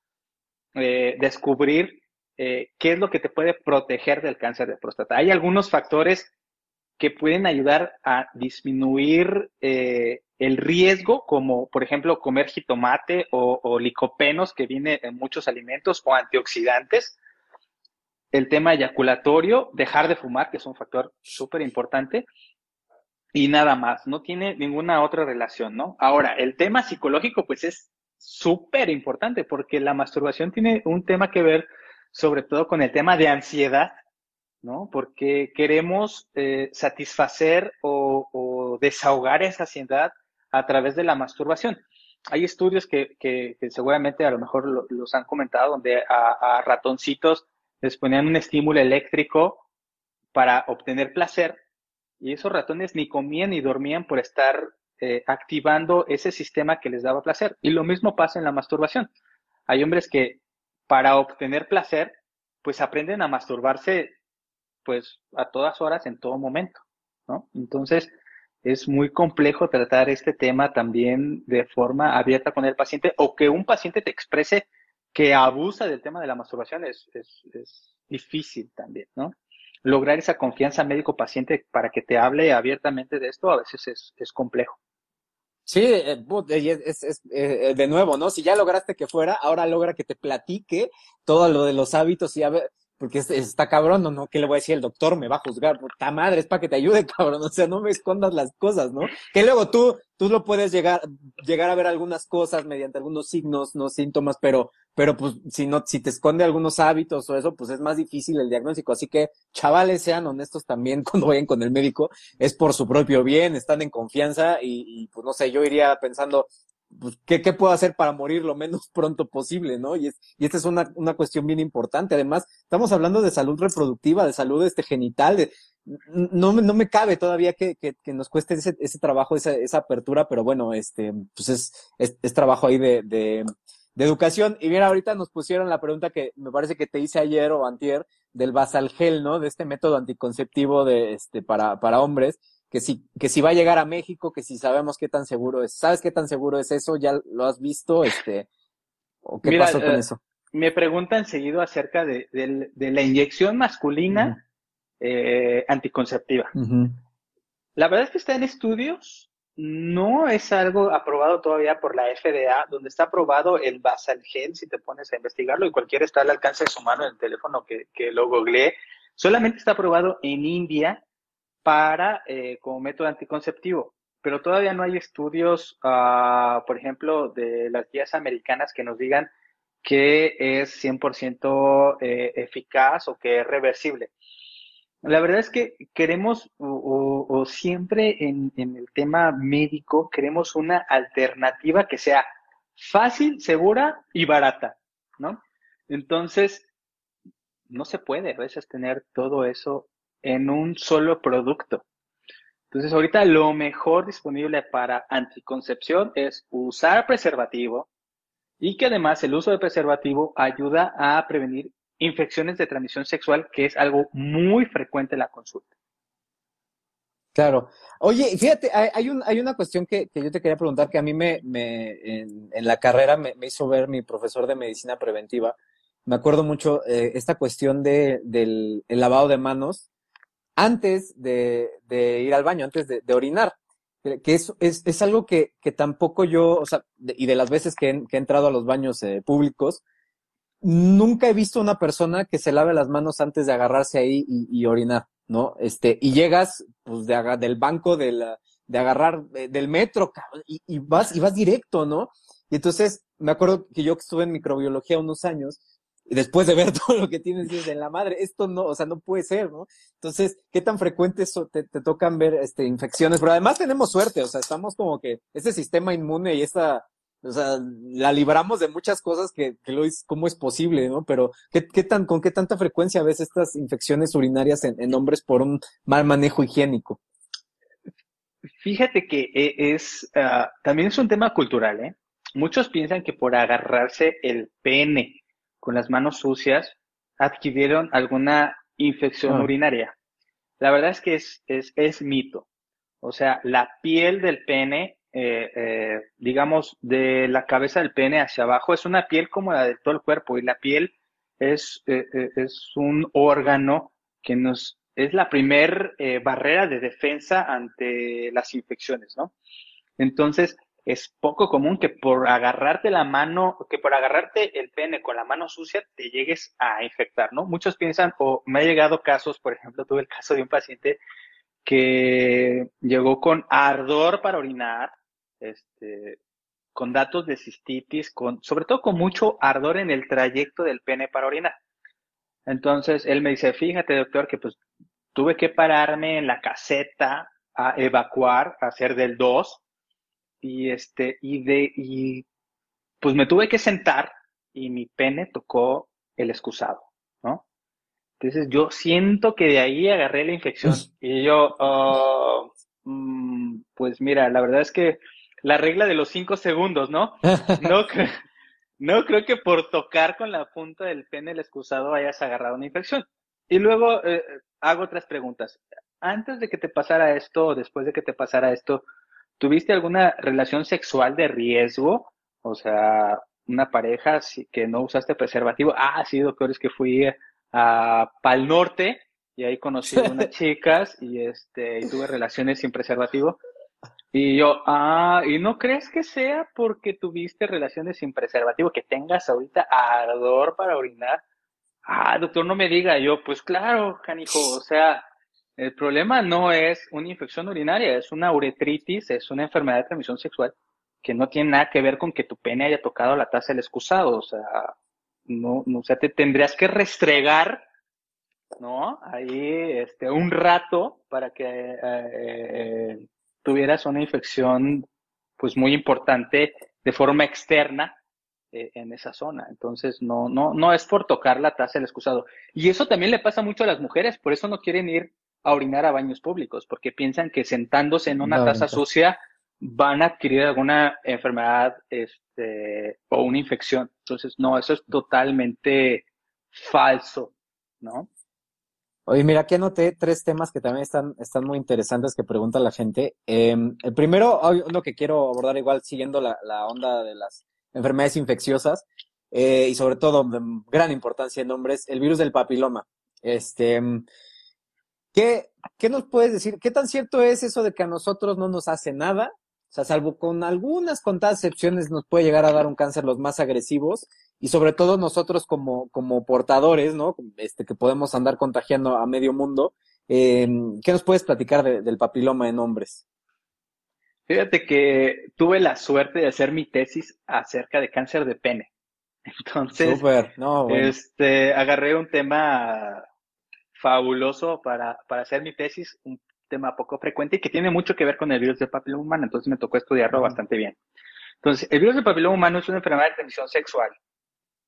eh, descubrir eh, qué es lo que te puede proteger del cáncer de próstata. Hay algunos factores que pueden ayudar a disminuir eh, el riesgo, como por ejemplo comer jitomate o, licopenos que viene en muchos alimentos o antioxidantes. El tema eyaculatorio, dejar de fumar, que es un factor súper importante. Y nada más, no tiene ninguna otra relación, ¿no? Ahora, el tema psicológico, pues es súper importante porque la masturbación tiene un tema que ver sobre todo con el tema de ansiedad ¿no? Porque queremos eh, satisfacer o, desahogar esa ansiedad a través de la masturbación. Hay estudios que, que, seguramente a lo mejor los han comentado, donde a, ratoncitos les ponían un estímulo eléctrico para obtener placer y esos ratones ni comían ni dormían por estar eh, activando ese sistema que les daba placer. Y lo mismo pasa en la masturbación. Hay hombres que para obtener placer, pues aprenden a masturbarse pues a todas horas, en todo momento, ¿no? Entonces, es muy complejo tratar este tema también de forma abierta con el paciente o que un paciente te exprese que abusa del tema de la masturbación es, es, es difícil también, ¿no? Lograr esa confianza médico-paciente para que te hable abiertamente de esto a veces es, es complejo. Sí, eh, es, es, eh, de nuevo, ¿no? Si ya lograste que fuera, ahora logra que te platique todo lo de los hábitos y a ver, porque está cabrón, ¿no? ¿Qué le voy a decir? El doctor me va a juzgar, puta madre, es para que te ayude, cabrón, o sea, no me escondas las cosas, ¿no? Que luego tú, tú lo puedes llegar, llegar a ver algunas cosas mediante algunos signos, no síntomas, pero, pero pues si no, si te esconde algunos hábitos o eso, pues es más difícil el diagnóstico. Así que, chavales, sean honestos también cuando vayan con el médico, es por su propio bien, están en confianza y, y pues no sé, yo iría pensando, pues, ¿qué, ¿qué, puedo hacer para morir lo menos pronto posible, no? Y, es, y esta es una, una cuestión bien importante. Además, estamos hablando de salud reproductiva, de salud este, genital, no, no me cabe todavía que, que, nos cueste ese, ese trabajo, esa, esa, apertura, pero bueno, este, pues es, es, trabajo ahí de, de, de, educación. Y mira, ahorita nos pusieron la pregunta que me parece que te hice ayer o antier del basalgel, ¿no? De este método anticonceptivo de, este, para, para hombres que si, que si va a llegar a México, que si sabemos qué tan seguro es. ¿Sabes qué tan seguro es eso? ¿Ya lo has visto? Este, ¿O qué pasó con uh, eso? Me preguntan seguido acerca de, de, de la inyección masculina uh -huh. eh, anticonceptiva. Uh -huh. La verdad es que está en estudios, no es algo aprobado todavía por la FDA, donde está aprobado el Basalgel, si te pones a investigarlo, y cualquiera está al alcance de su mano en el teléfono que, que lo googlee. Solamente está aprobado en India para eh, como método anticonceptivo, pero todavía no hay estudios, uh, por ejemplo, de las guías americanas que nos digan que es 100% eh, eficaz o que es reversible. La verdad es que queremos, o siempre en, en, el tema médico, queremos una alternativa que sea fácil, segura y barata, ¿no? Entonces, no se puede a veces tener todo eso en un solo producto. Entonces, ahorita lo mejor disponible para anticoncepción es usar preservativo y que además el uso de preservativo ayuda a prevenir infecciones de transmisión sexual, que es algo muy frecuente en la consulta. Claro. Oye, fíjate, hay, un, hay una cuestión que, que, yo te quería preguntar que a mí me, en, la carrera me, hizo ver mi profesor de medicina preventiva. Me acuerdo mucho eh, esta cuestión de, del lavado de manos antes de, de ir al baño, antes de, de orinar. Que es, es, es algo que, que, tampoco yo, o sea, de, y de las veces que he, que he entrado a los baños eh, públicos, nunca he visto una persona que se lave las manos antes de agarrarse ahí y, y orinar, ¿no? Este, y llegas, pues, de, del banco de, la, de agarrar eh, del metro, y, y, vas, y vas directo, ¿no? Y entonces, me acuerdo que yo estuve en microbiología unos años, después de ver todo lo que tienes, en la madre, esto no, o sea, no puede ser, ¿no? Entonces, ¿qué tan frecuente eso te, te, tocan ver este, infecciones? Pero además tenemos suerte, o sea, estamos como que este sistema inmune y esta, o sea, la libramos de muchas cosas que, que lo es, cómo es posible, ¿no? Pero, ¿qué, qué tan, ¿con qué tanta frecuencia ves estas infecciones urinarias en, en hombres por un mal manejo higiénico? Fíjate que e, es, uh, también es un tema cultural, ¿eh? Muchos piensan que por agarrarse el pene con las manos sucias adquirieron alguna infección oh. urinaria. La verdad es que es, es, es, mito. O sea, la piel del pene, eh, eh, digamos, de la cabeza del pene hacia abajo, es una piel como la de todo el cuerpo y la piel es, eh, es un órgano que nos es la primer eh, barrera de defensa ante las infecciones, ¿no? Entonces, es poco común que por agarrarte la mano, que por agarrarte el pene con la mano sucia te llegues a infectar, ¿no? Muchos piensan, o me ha llegado casos, por ejemplo, tuve el caso de un paciente que llegó con ardor para orinar, este, con datos de cistitis, con, sobre todo con mucho ardor en el trayecto del pene para orinar. Entonces, él me dice, fíjate, doctor, que pues tuve que pararme en la caseta a evacuar, a hacer del 2, y este, y de, y pues me tuve que sentar y mi pene tocó el excusado, ¿no? Entonces yo siento que de ahí agarré la infección y yo, uh, mm, pues mira, la verdad es que la regla de los cinco segundos, ¿no? No, cre no creo que por tocar con la punta del pene el excusado hayas agarrado una infección. Y luego eh, hago otras preguntas. Antes de que te pasara esto o después de que te pasara esto, ¿Tuviste alguna relación sexual de riesgo? O sea, una pareja que no usaste preservativo. Ah, sí, doctor, es que fui a Pal Norte y ahí conocí a unas chicas y este y tuve relaciones sin preservativo. Y yo, ah, ¿y no crees que sea porque tuviste relaciones sin preservativo, que tengas ahorita ardor para orinar? Ah, doctor, no me diga. Yo, pues claro, canijo, o sea, el problema no es una infección urinaria, es una uretritis, es una enfermedad de transmisión sexual que no tiene nada que ver con que tu pene haya tocado la taza del excusado. O sea, no, no o sea, te tendrías que restregar, ¿no? Ahí, este, un rato para que eh, eh, tuvieras una infección, pues muy importante de forma externa eh, en esa zona. Entonces, no, no, no es por tocar la taza el excusado. Y eso también le pasa mucho a las mujeres, por eso no quieren ir a orinar a baños públicos, porque piensan que sentándose en una taza sucia van a adquirir alguna enfermedad este, o una infección. Entonces, no, eso es totalmente falso, ¿no? Oye, mira, aquí anoté tres temas que también están, están muy interesantes que pregunta la gente. Em, el primero, uno que quiero abordar igual siguiendo la, la onda de las enfermedades infecciosas eh, y sobre todo de gran importancia en hombres, el virus del papiloma. Este, ¿qué, ¿Qué nos puedes decir? ¿Qué tan cierto es eso de que a nosotros no nos hace nada? O sea, salvo con algunas contadas excepciones nos puede llegar a dar un cáncer los más agresivos y sobre todo nosotros como, como portadores, ¿no? Este, que podemos andar contagiando a medio mundo. Eh, ¿Qué nos puedes platicar del papiloma en hombres? Fíjate que tuve la suerte de hacer mi tesis acerca de cáncer de pene. Entonces, No, este, agarré un tema fabuloso para, para hacer mi tesis, un tema poco frecuente y que tiene mucho que ver con el virus del papiloma humano, entonces me tocó estudiarlo bastante bien. Entonces, el virus del papiloma humano es una enfermedad de transmisión sexual,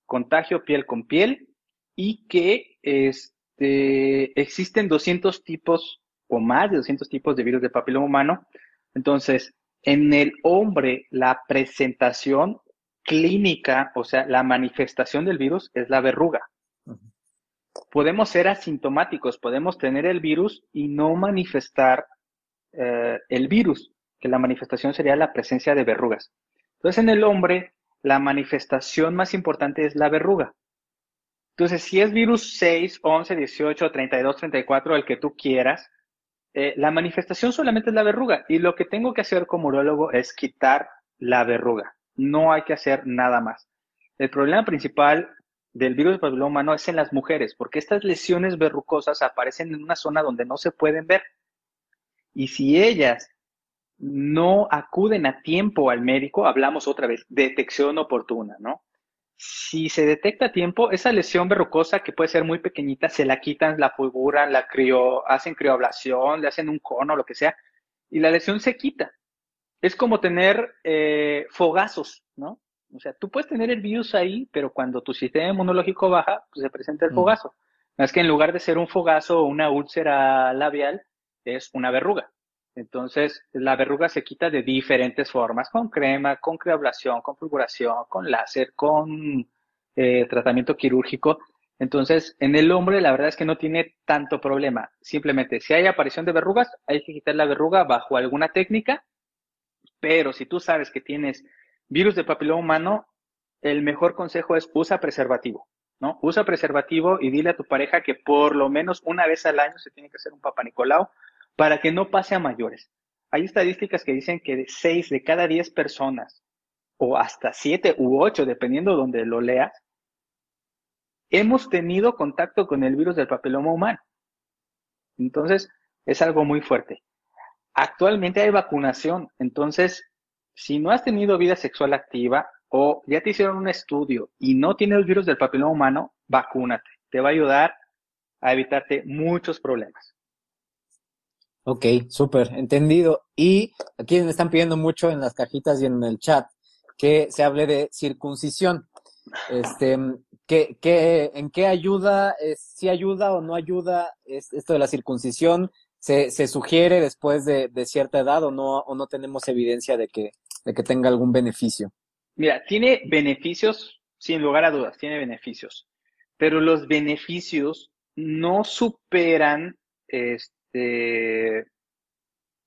contagio piel con piel y que este, existen 200 tipos o más de 200 tipos de virus del papiloma humano entonces, en el hombre, la presentación clínica, o sea, la manifestación del virus es la verruga. Podemos ser asintomáticos, podemos tener el virus y no manifestar eh, el virus, que la manifestación sería la presencia de verrugas. Entonces, en el hombre, la manifestación más importante es la verruga. Entonces, si es virus 6, 11, 18, 32, 34, el que tú quieras, eh, la manifestación solamente es la verruga y lo que tengo que hacer como urólogo es quitar la verruga. No hay que hacer nada más. El problema principal del virus del papiloma humano es en las mujeres, porque estas lesiones verrucosas aparecen en una zona donde no se pueden ver. Y si ellas no acuden a tiempo al médico, hablamos otra vez, detección oportuna, ¿no? Si se detecta a tiempo, esa lesión verrucosa que puede ser muy pequeñita, se la quitan, la fulguran, la crio, hacen crioablación, le hacen un cono, lo que sea, y la lesión se quita. Es como tener eh, fogazos, ¿no? O sea, tú puedes tener el virus ahí, pero cuando tu sistema inmunológico baja, pues se presenta el mm. fogazo. Es que en lugar de ser un fogazo o una úlcera labial, es una verruga. Entonces, la verruga se quita de diferentes formas, con crema, con creablación, con fulguración, con láser, con eh, tratamiento quirúrgico. Entonces, en el hombre la verdad es que no tiene tanto problema. Simplemente, si hay aparición de verrugas, hay que quitar la verruga bajo alguna técnica. Pero si tú sabes que tienes virus de papiloma humano, el mejor consejo es usa preservativo, ¿no? Usa preservativo y dile a tu pareja que por lo menos una vez al año se tiene que hacer un papá Nicolau para que no pase a mayores. Hay estadísticas que dicen que de 6 de cada 10 personas, o hasta 7 u 8, dependiendo de donde lo leas, hemos tenido contacto con el virus del papiloma humano. Entonces, es algo muy fuerte. Actualmente hay vacunación, entonces, si no has tenido vida sexual activa o ya te hicieron un estudio y no tienes el virus del papiloma humano, vacúnate. Te va a ayudar a evitarte muchos problemas. Ok, súper, entendido. Y aquí me están pidiendo mucho en las cajitas y en el chat que se hable de circuncisión. Este, ¿qué, qué, ¿En qué ayuda? ¿Si ayuda o no ayuda esto de la circuncisión? ¿Se, sugiere después de, de, cierta edad o no, o no tenemos evidencia de que, de que tenga algún beneficio? Mira, tiene beneficios, sin lugar a dudas, tiene beneficios, pero los beneficios no superan este,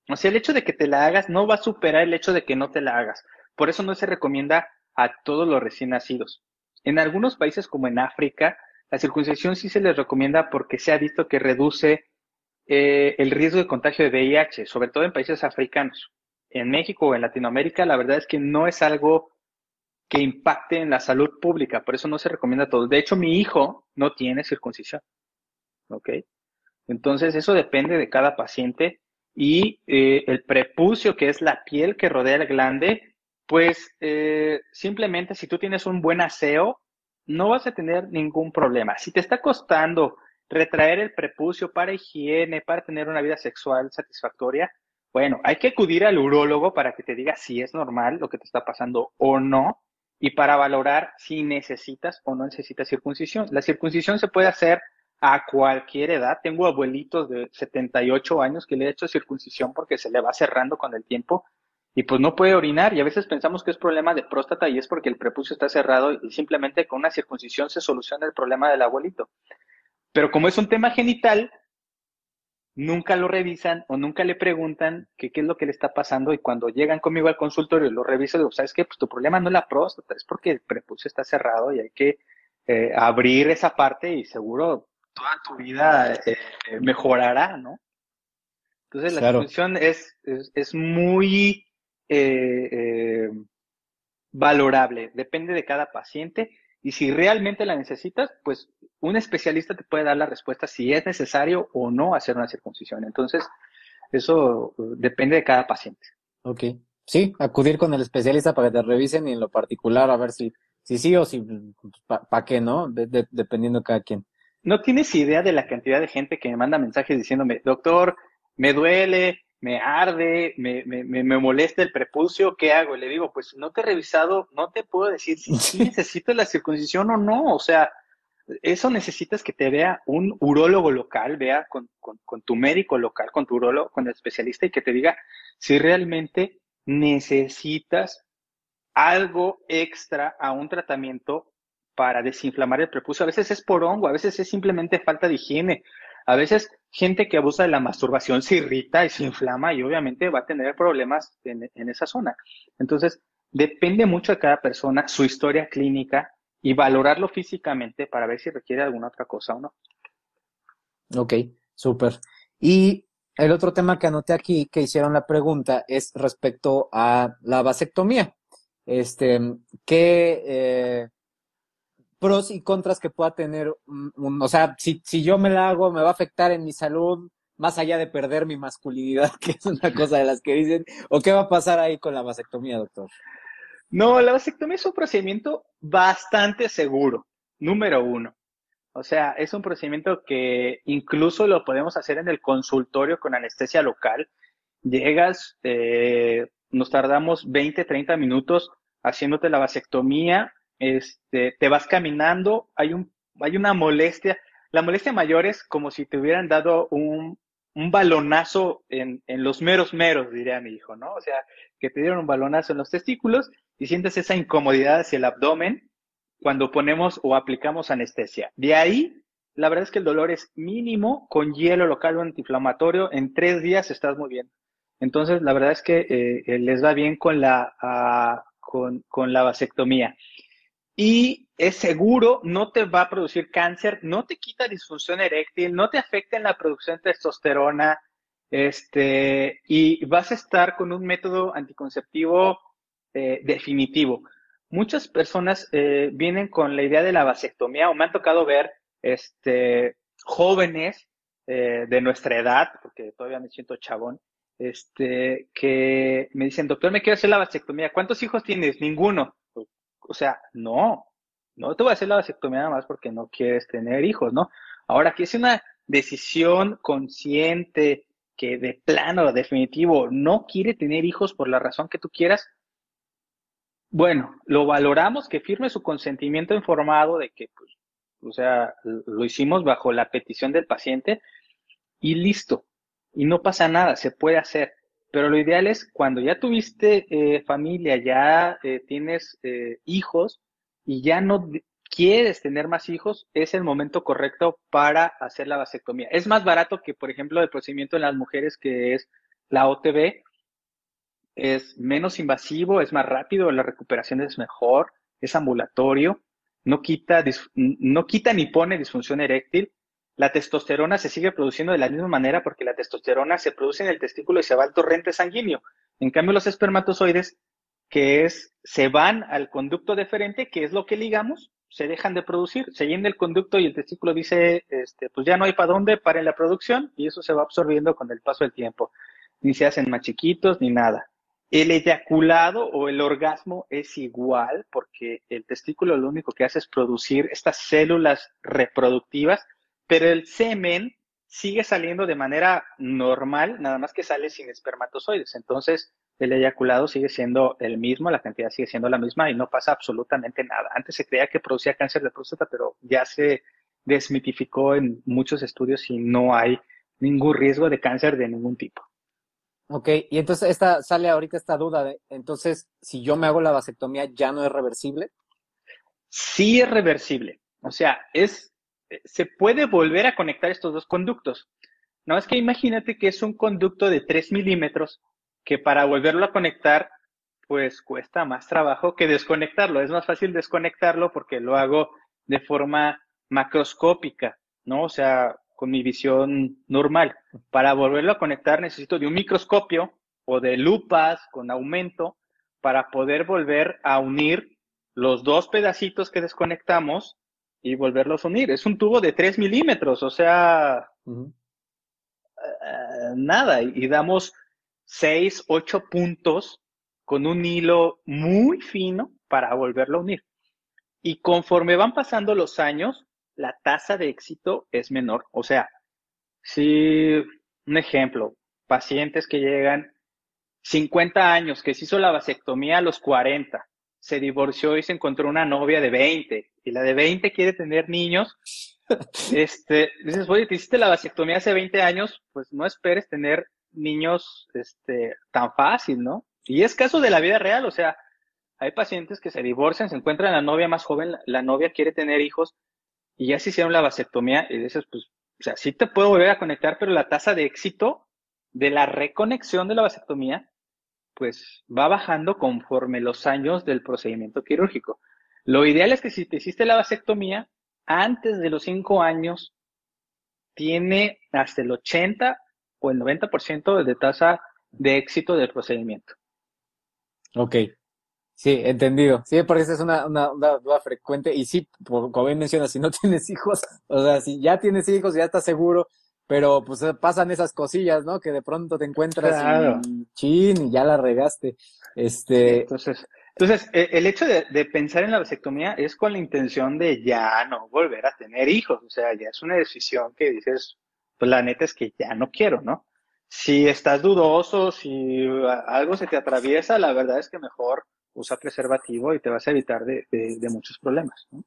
o sea, el hecho de que te la hagas no va a superar el hecho de que no te la hagas. Por eso no se recomienda a todos los recién nacidos. En algunos países como en África, la circuncisión sí se les recomienda porque se ha visto que reduce eh, el riesgo de contagio de VIH, sobre todo en países africanos. En México o en Latinoamérica, la verdad es que no es algo que impacte en la salud pública, por eso no se recomienda a todos. De hecho, mi hijo no tiene circuncisión. ¿Ok? Entonces, eso depende de cada paciente y eh, el prepucio, que es la piel que rodea el glande, pues eh, simplemente si tú tienes un buen aseo, no vas a tener ningún problema. Si te está costando retraer el prepucio para higiene, para tener una vida sexual satisfactoria, Bueno, hay que acudir al urólogo para que te diga si es normal lo que te está pasando o no y para valorar si necesitas o no necesitas circuncisión. La circuncisión se puede hacer a cualquier edad. Tengo abuelitos de 78 años que le he hecho circuncisión porque se le va cerrando con el tiempo y pues no puede orinar y a veces pensamos que es problema de próstata y es porque el prepucio está cerrado y simplemente con una circuncisión se soluciona el problema del abuelito. Pero como es un tema genital, nunca lo revisan o nunca le preguntan qué es lo que le está pasando y cuando llegan conmigo al consultorio y lo reviso, digo, ¿sabes qué? Pues tu problema no es la próstata, es porque el prepucio está cerrado y hay que eh, abrir esa parte y seguro toda tu vida eh, mejorará, ¿no? Entonces la circuncisión es, es muy eh, eh, valorable, depende de cada paciente y si realmente la necesitas, pues un especialista te puede dar la respuesta si es necesario o no hacer una circuncisión. Entonces, eso uh, depende de cada paciente. Ok. Sí, acudir con el especialista para que te revisen y en lo particular a ver si, si sí o si, para qué, ¿no? dependiendo de cada quien. No tienes idea de la cantidad de gente que me manda mensajes diciéndome, doctor, me duele, me arde, me, me, me, molesta el prepucio, ¿qué hago? le digo, pues no te he revisado, no te puedo decir si necesitas la circuncisión o no, o sea, eso necesitas que te vea un urólogo local, vea con, con, tu médico local, con tu urólogo, con el especialista y que te diga si realmente necesitas algo extra a un tratamiento para desinflamar el prepucio. A veces es por hongo, a veces es simplemente falta de higiene, a veces gente que abusa de la masturbación se irrita y se inflama y obviamente va a tener problemas en, esa zona. Entonces, depende mucho de cada persona, su historia clínica y valorarlo físicamente para ver si requiere alguna otra cosa o no. Ok, súper. Y el otro tema que anoté aquí, que hicieron la pregunta, es respecto a la vasectomía. Este, ¿qué, eh, pros y contras que pueda tener, un, o sea, si, si yo me la hago, me va a afectar en mi salud, más allá de perder mi masculinidad, que es una cosa de las que dicen, o qué va a pasar ahí con la vasectomía, doctor? No, la vasectomía es un procedimiento bastante seguro, número uno. O sea, es un procedimiento que incluso lo podemos hacer en el consultorio con anestesia local. Llegas, eh, nos tardamos 20, 30 minutos haciéndote la vasectomía este, te vas caminando, hay, un, hay una molestia. La molestia mayor es como si te hubieran dado un, un balonazo en, en, los meros meros, diría mi hijo, ¿no? O sea, que te dieron un balonazo en los testículos y sientes esa incomodidad hacia el abdomen cuando ponemos o aplicamos anestesia. De ahí, la verdad es que el dolor es mínimo con hielo local o antiinflamatorio. En tres días estás muy bien. Entonces, la verdad es que eh, eh, les va bien con la, ah, con, con la vasectomía y es seguro, no te va a producir cáncer, no te quita disfunción eréctil, no te afecta en la producción de testosterona, este, y vas a estar con un método anticonceptivo eh, definitivo. Muchas personas eh, vienen con la idea de la vasectomía o me han tocado ver este, jóvenes eh, de nuestra edad, porque todavía me siento chabón, este, que me dicen, doctor, me quiero hacer la vasectomía. ¿Cuántos hijos tienes? Ninguno o sea, no, no te voy a hacer la vasectomía nada más porque no quieres tener hijos, ¿no? Ahora, que es una decisión consciente que de plano definitivo no quiere tener hijos por la razón que tú quieras, bueno, lo valoramos, que firme su consentimiento informado de que, pues, o sea, lo hicimos bajo la petición del paciente y listo. Y no pasa nada, se puede hacer. Pero lo ideal es cuando ya tuviste eh, familia, ya eh, tienes eh, hijos y ya no quieres tener más hijos, es el momento correcto para hacer la vasectomía. Es más barato que, por ejemplo, el procedimiento en las mujeres que es la OTB. Es menos invasivo, es más rápido, la recuperación es mejor, es ambulatorio, no quita, no quita ni pone disfunción eréctil la testosterona se sigue produciendo de la misma manera porque la testosterona se produce en el testículo y se va al torrente sanguíneo. En cambio, los espermatozoides, que es, se van al conducto deferente, que es lo que ligamos, se dejan de producir, se llena el conducto y el testículo dice, este, pues ya no hay para dónde, para la producción, y eso se va absorbiendo con el paso del tiempo. Ni se hacen más chiquitos, ni nada. El eyaculado o el orgasmo es igual porque el testículo lo único que hace es producir estas células reproductivas pero el semen sigue saliendo de manera normal, nada más que sale sin espermatozoides. Entonces, el eyaculado sigue siendo el mismo, la cantidad sigue siendo la misma y no pasa absolutamente nada. Antes se creía que producía cáncer de próstata, pero ya se desmitificó en muchos estudios y no hay ningún riesgo de cáncer de ningún tipo. Ok, y entonces esta, sale ahorita esta duda de, entonces, si yo me hago la vasectomía, ¿ya no es reversible? Sí es reversible. O sea, es, se puede volver a conectar estos dos conductos. No es que imagínate que es un conducto de 3 milímetros que para volverlo a conectar, pues cuesta más trabajo que desconectarlo. Es más fácil desconectarlo porque lo hago de forma macroscópica, ¿no? O sea, con mi visión normal. Para volverlo a conectar necesito de un microscopio o de lupas con aumento para poder volver a unir los dos pedacitos que desconectamos y volverlos a unir. Es un tubo de 3 milímetros, o sea, eh, nada, y damos 6, 8 puntos con un hilo muy fino para volverlo a unir. Y conforme van pasando los años, la tasa de éxito es menor. O sea, si, un ejemplo, pacientes que llegan 50 años, que se hizo la vasectomía a los 40, se divorció y se encontró una novia de 20, y la de 20 quiere tener niños, este, dices, oye, te hiciste la vasectomía hace 20 años, pues no esperes tener niños, este, tan fácil, ¿no? Y es caso de la vida real, o sea, hay pacientes que se divorcian, se encuentran la novia más joven, la novia quiere tener hijos, y ya se hicieron la vasectomía y dices, pues, o sea, sí te puedo volver a conectar, pero la tasa de éxito de la reconexión de la vasectomía, pues va bajando conforme los años del procedimiento quirúrgico. Lo ideal es que si te hiciste la vasectomía, antes de los cinco años, tiene hasta el 80 o el 90% de tasa de éxito del procedimiento. Ok, Sí, entendido. Sí, porque esa es una, una, duda frecuente. Y sí, como bien mencionas, si no tienes hijos, o sea, si ya tienes hijos, ya estás seguro, pero pues eh, pasan esas cosillas, ¿no? Que de pronto te encuentras y chin y ya la regaste. Este. entonces, entonces, e, el hecho de, de, pensar en la vasectomía es con la intención de ya no volver a tener hijos. O sea, ya es una decisión que dices, pues la neta es que ya no quiero, ¿no? Si estás dudoso, si algo se te atraviesa, la verdad es que mejor usa preservativo y te vas a evitar de, muchos problemas. ¿no?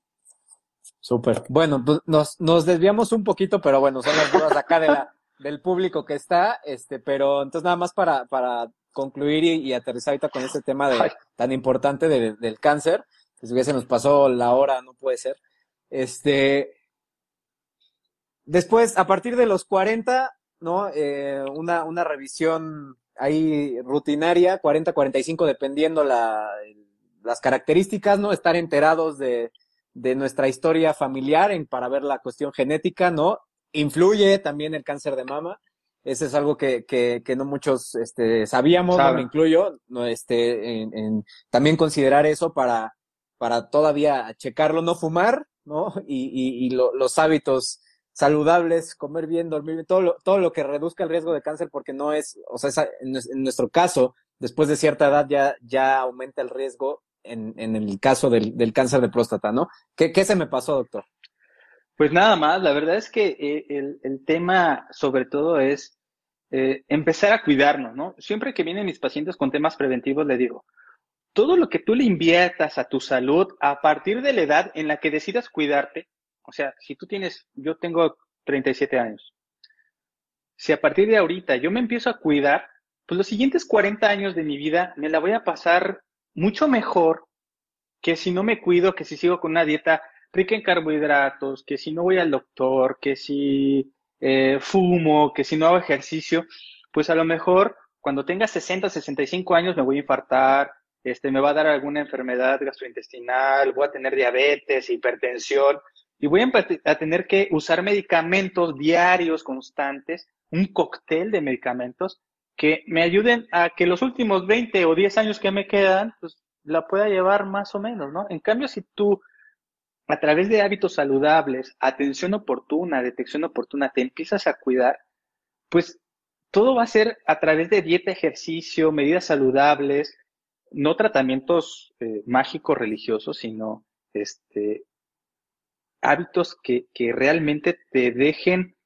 Súper. Bueno, pues nos, nos desviamos un poquito, pero bueno, son las dudas acá de la, del público que está, este, pero entonces nada más para, para concluir y, aterrizar ahorita con este tema de, tan importante del cáncer, que si se nos pasó la hora, no puede ser. Este, después, a partir de los 40, ¿no? Eh, una, una revisión ahí rutinaria, 40, 45, dependiendo la, las características, ¿no? Estar enterados de, de nuestra historia familiar en, para ver la cuestión genética, ¿no? Influye también el cáncer de mama. Ese es algo que, que, que no muchos este, sabíamos, no me incluyo, no, este, en, en, también considerar eso para, para todavía checarlo, no fumar, ¿no? Y, y, y lo, los hábitos saludables, comer bien, dormir bien, todo lo, todo lo que reduzca el riesgo de cáncer, porque no es, o sea, en, nuestro caso, después de cierta edad ya, ya aumenta el riesgo en, el caso del, cáncer de próstata, ¿no? ¿Qué, ¿Qué, se me pasó, doctor? Pues nada más, la verdad es que eh, el, el tema sobre todo es eh, empezar a cuidarnos, ¿no? Siempre que vienen mis pacientes con temas preventivos, le digo, todo lo que tú le inviertas a tu salud a partir de la edad en la que decidas cuidarte, o sea, si tú tienes, yo tengo 37 años. Si a partir de ahorita yo me empiezo a cuidar, pues los siguientes 40 años de mi vida me la voy a pasar mucho mejor que si no me cuido, que si sigo con una dieta rica en carbohidratos, que si no voy al doctor, que si eh, fumo, que si no hago ejercicio, pues a lo mejor cuando tenga 60, 65 años me voy a infartar, este, me va a dar alguna enfermedad gastrointestinal, voy a tener diabetes, hipertensión, y voy a, tener que usar medicamentos diarios constantes, un cóctel de medicamentos que me ayuden a que los últimos 20 o 10 años que me quedan, pues la pueda llevar más o menos, ¿no? En cambio, si tú a través de hábitos saludables, atención oportuna, detección oportuna, te empiezas a cuidar, pues todo va a ser a través de dieta, ejercicio, medidas saludables, no tratamientos eh, mágicos religiosos, sino este, hábitos que, que realmente te dejen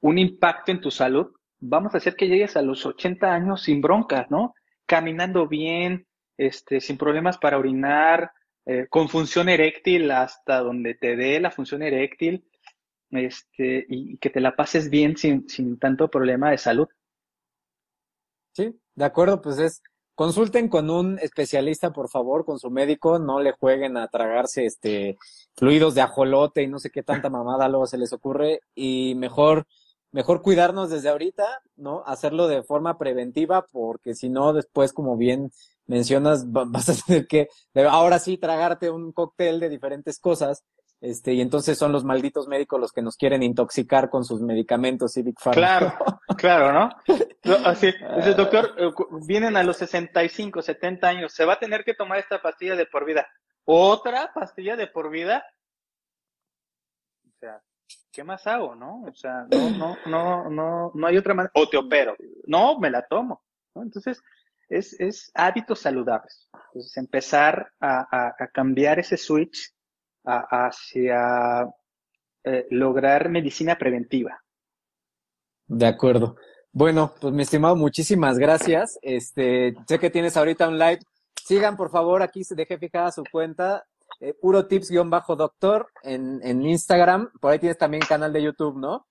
un impacto en tu salud, vamos a hacer que llegues a los 80 años sin broncas, ¿no? Caminando bien, este, sin problemas para orinar, eh, con función eréctil hasta donde te dé la función eréctil, este, y, que te la pases bien sin, sin tanto problema de salud. Sí, de acuerdo, pues es, consulten con un especialista, por favor, con su médico, no le jueguen a tragarse este fluidos de ajolote y no sé qué tanta mamada luego se les ocurre, y mejor, mejor cuidarnos desde ahorita, ¿no? Hacerlo de forma preventiva, porque si no, después, como bien mencionas, vas a tener que ahora sí tragarte un cóctel de diferentes cosas este, y entonces son los malditos médicos los que nos quieren intoxicar con sus medicamentos Civic Pharma. Claro, claro, ¿no? Así, dice, doctor, eh, vienen a los 65, 70 años, se va a tener que tomar esta pastilla de por vida. ¿Otra pastilla de por vida? ¿Qué más hago, no? O sea, no, no, no, no, no hay otra manera. O te opero. No, me la tomo. Entonces, es, es hábitos saludables. Entonces, empezar a, a, a cambiar ese switch hacia eh, lograr medicina preventiva. De acuerdo. Bueno, pues mi estimado, muchísimas gracias. Este, sé que tienes ahorita un live. Sigan, por favor, aquí se deje fijada su cuenta, eh, puro tips-doctor en, en Instagram. Por ahí tienes también canal de YouTube, ¿no?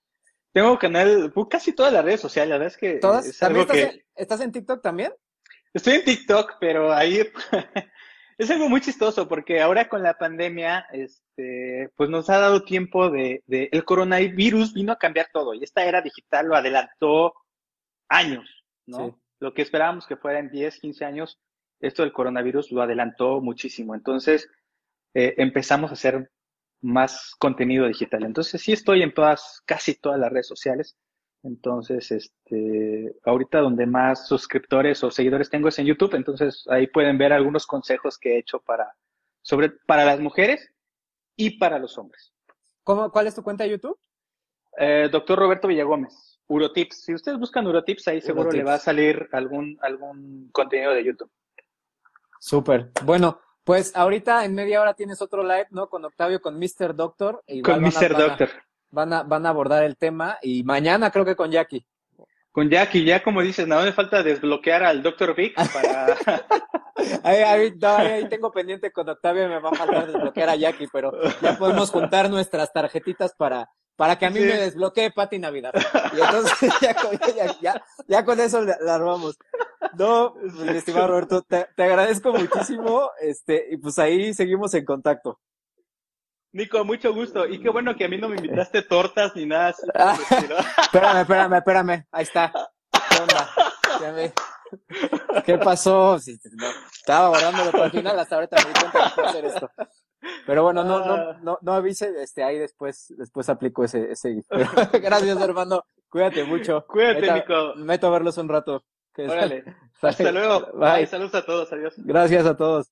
Tengo canal, pues, casi todas las redes sociales, la verdad es que. ¿Todas? estás en TikTok también? Estoy en TikTok, pero ahí es algo muy chistoso porque ahora con la pandemia, este, pues nos ha dado tiempo de, de, el coronavirus vino a cambiar todo y esta era digital lo adelantó años, ¿no? Lo que esperábamos que fuera en 10, 15 años, esto del coronavirus lo adelantó muchísimo. Entonces, eh, empezamos a hacer más contenido digital. Entonces, sí estoy en todas, casi todas las redes sociales. Entonces, este, ahorita donde más suscriptores o seguidores tengo es en YouTube, entonces ahí pueden ver algunos consejos que he hecho para, sobre, para las mujeres y para los hombres. ¿Cómo, ¿Cuál es tu cuenta de YouTube? Eh, doctor Roberto Villagómez, Urotips. Si ustedes buscan Urotips, ahí seguro le va a salir algún, algún contenido de YouTube. Súper. Bueno, pues ahorita en media hora tienes otro live, ¿no? Con Octavio, con Mr. Doctor. con Mr. Doctor van a, van a abordar el tema y mañana creo que con Jackie. Con Jackie, ya como dices, nada me falta desbloquear al Dr. Vic para... ahí, ahí, ahí, tengo pendiente con Octavio, me va a faltar desbloquear a Jackie, pero ya podemos juntar nuestras tarjetitas para, para que a mí me desbloquee Pati Navidad. Y entonces ya con, ya, ya, con eso la, armamos. No, mi estimado Roberto, te, te agradezco muchísimo, este, y pues ahí seguimos en contacto. Nico, mucho gusto. Y qué bueno que a mí no me invitaste tortas ni nada así. espérame, espérame, espérame. Ahí está. ¿Qué onda? ¿Qué pasó? estaba guardándolo para el final, hasta ahorita me di cuenta de hacer esto. Pero bueno, no, no, ah. no, no avise, este, ahí después, después aplico ese, ese. Gracias, hermano. Cuídate mucho. Cuídate, Nico. Meto a verlos un rato. Órale. Hasta luego. Bye. Saludos a todos. Adiós. Gracias a todos.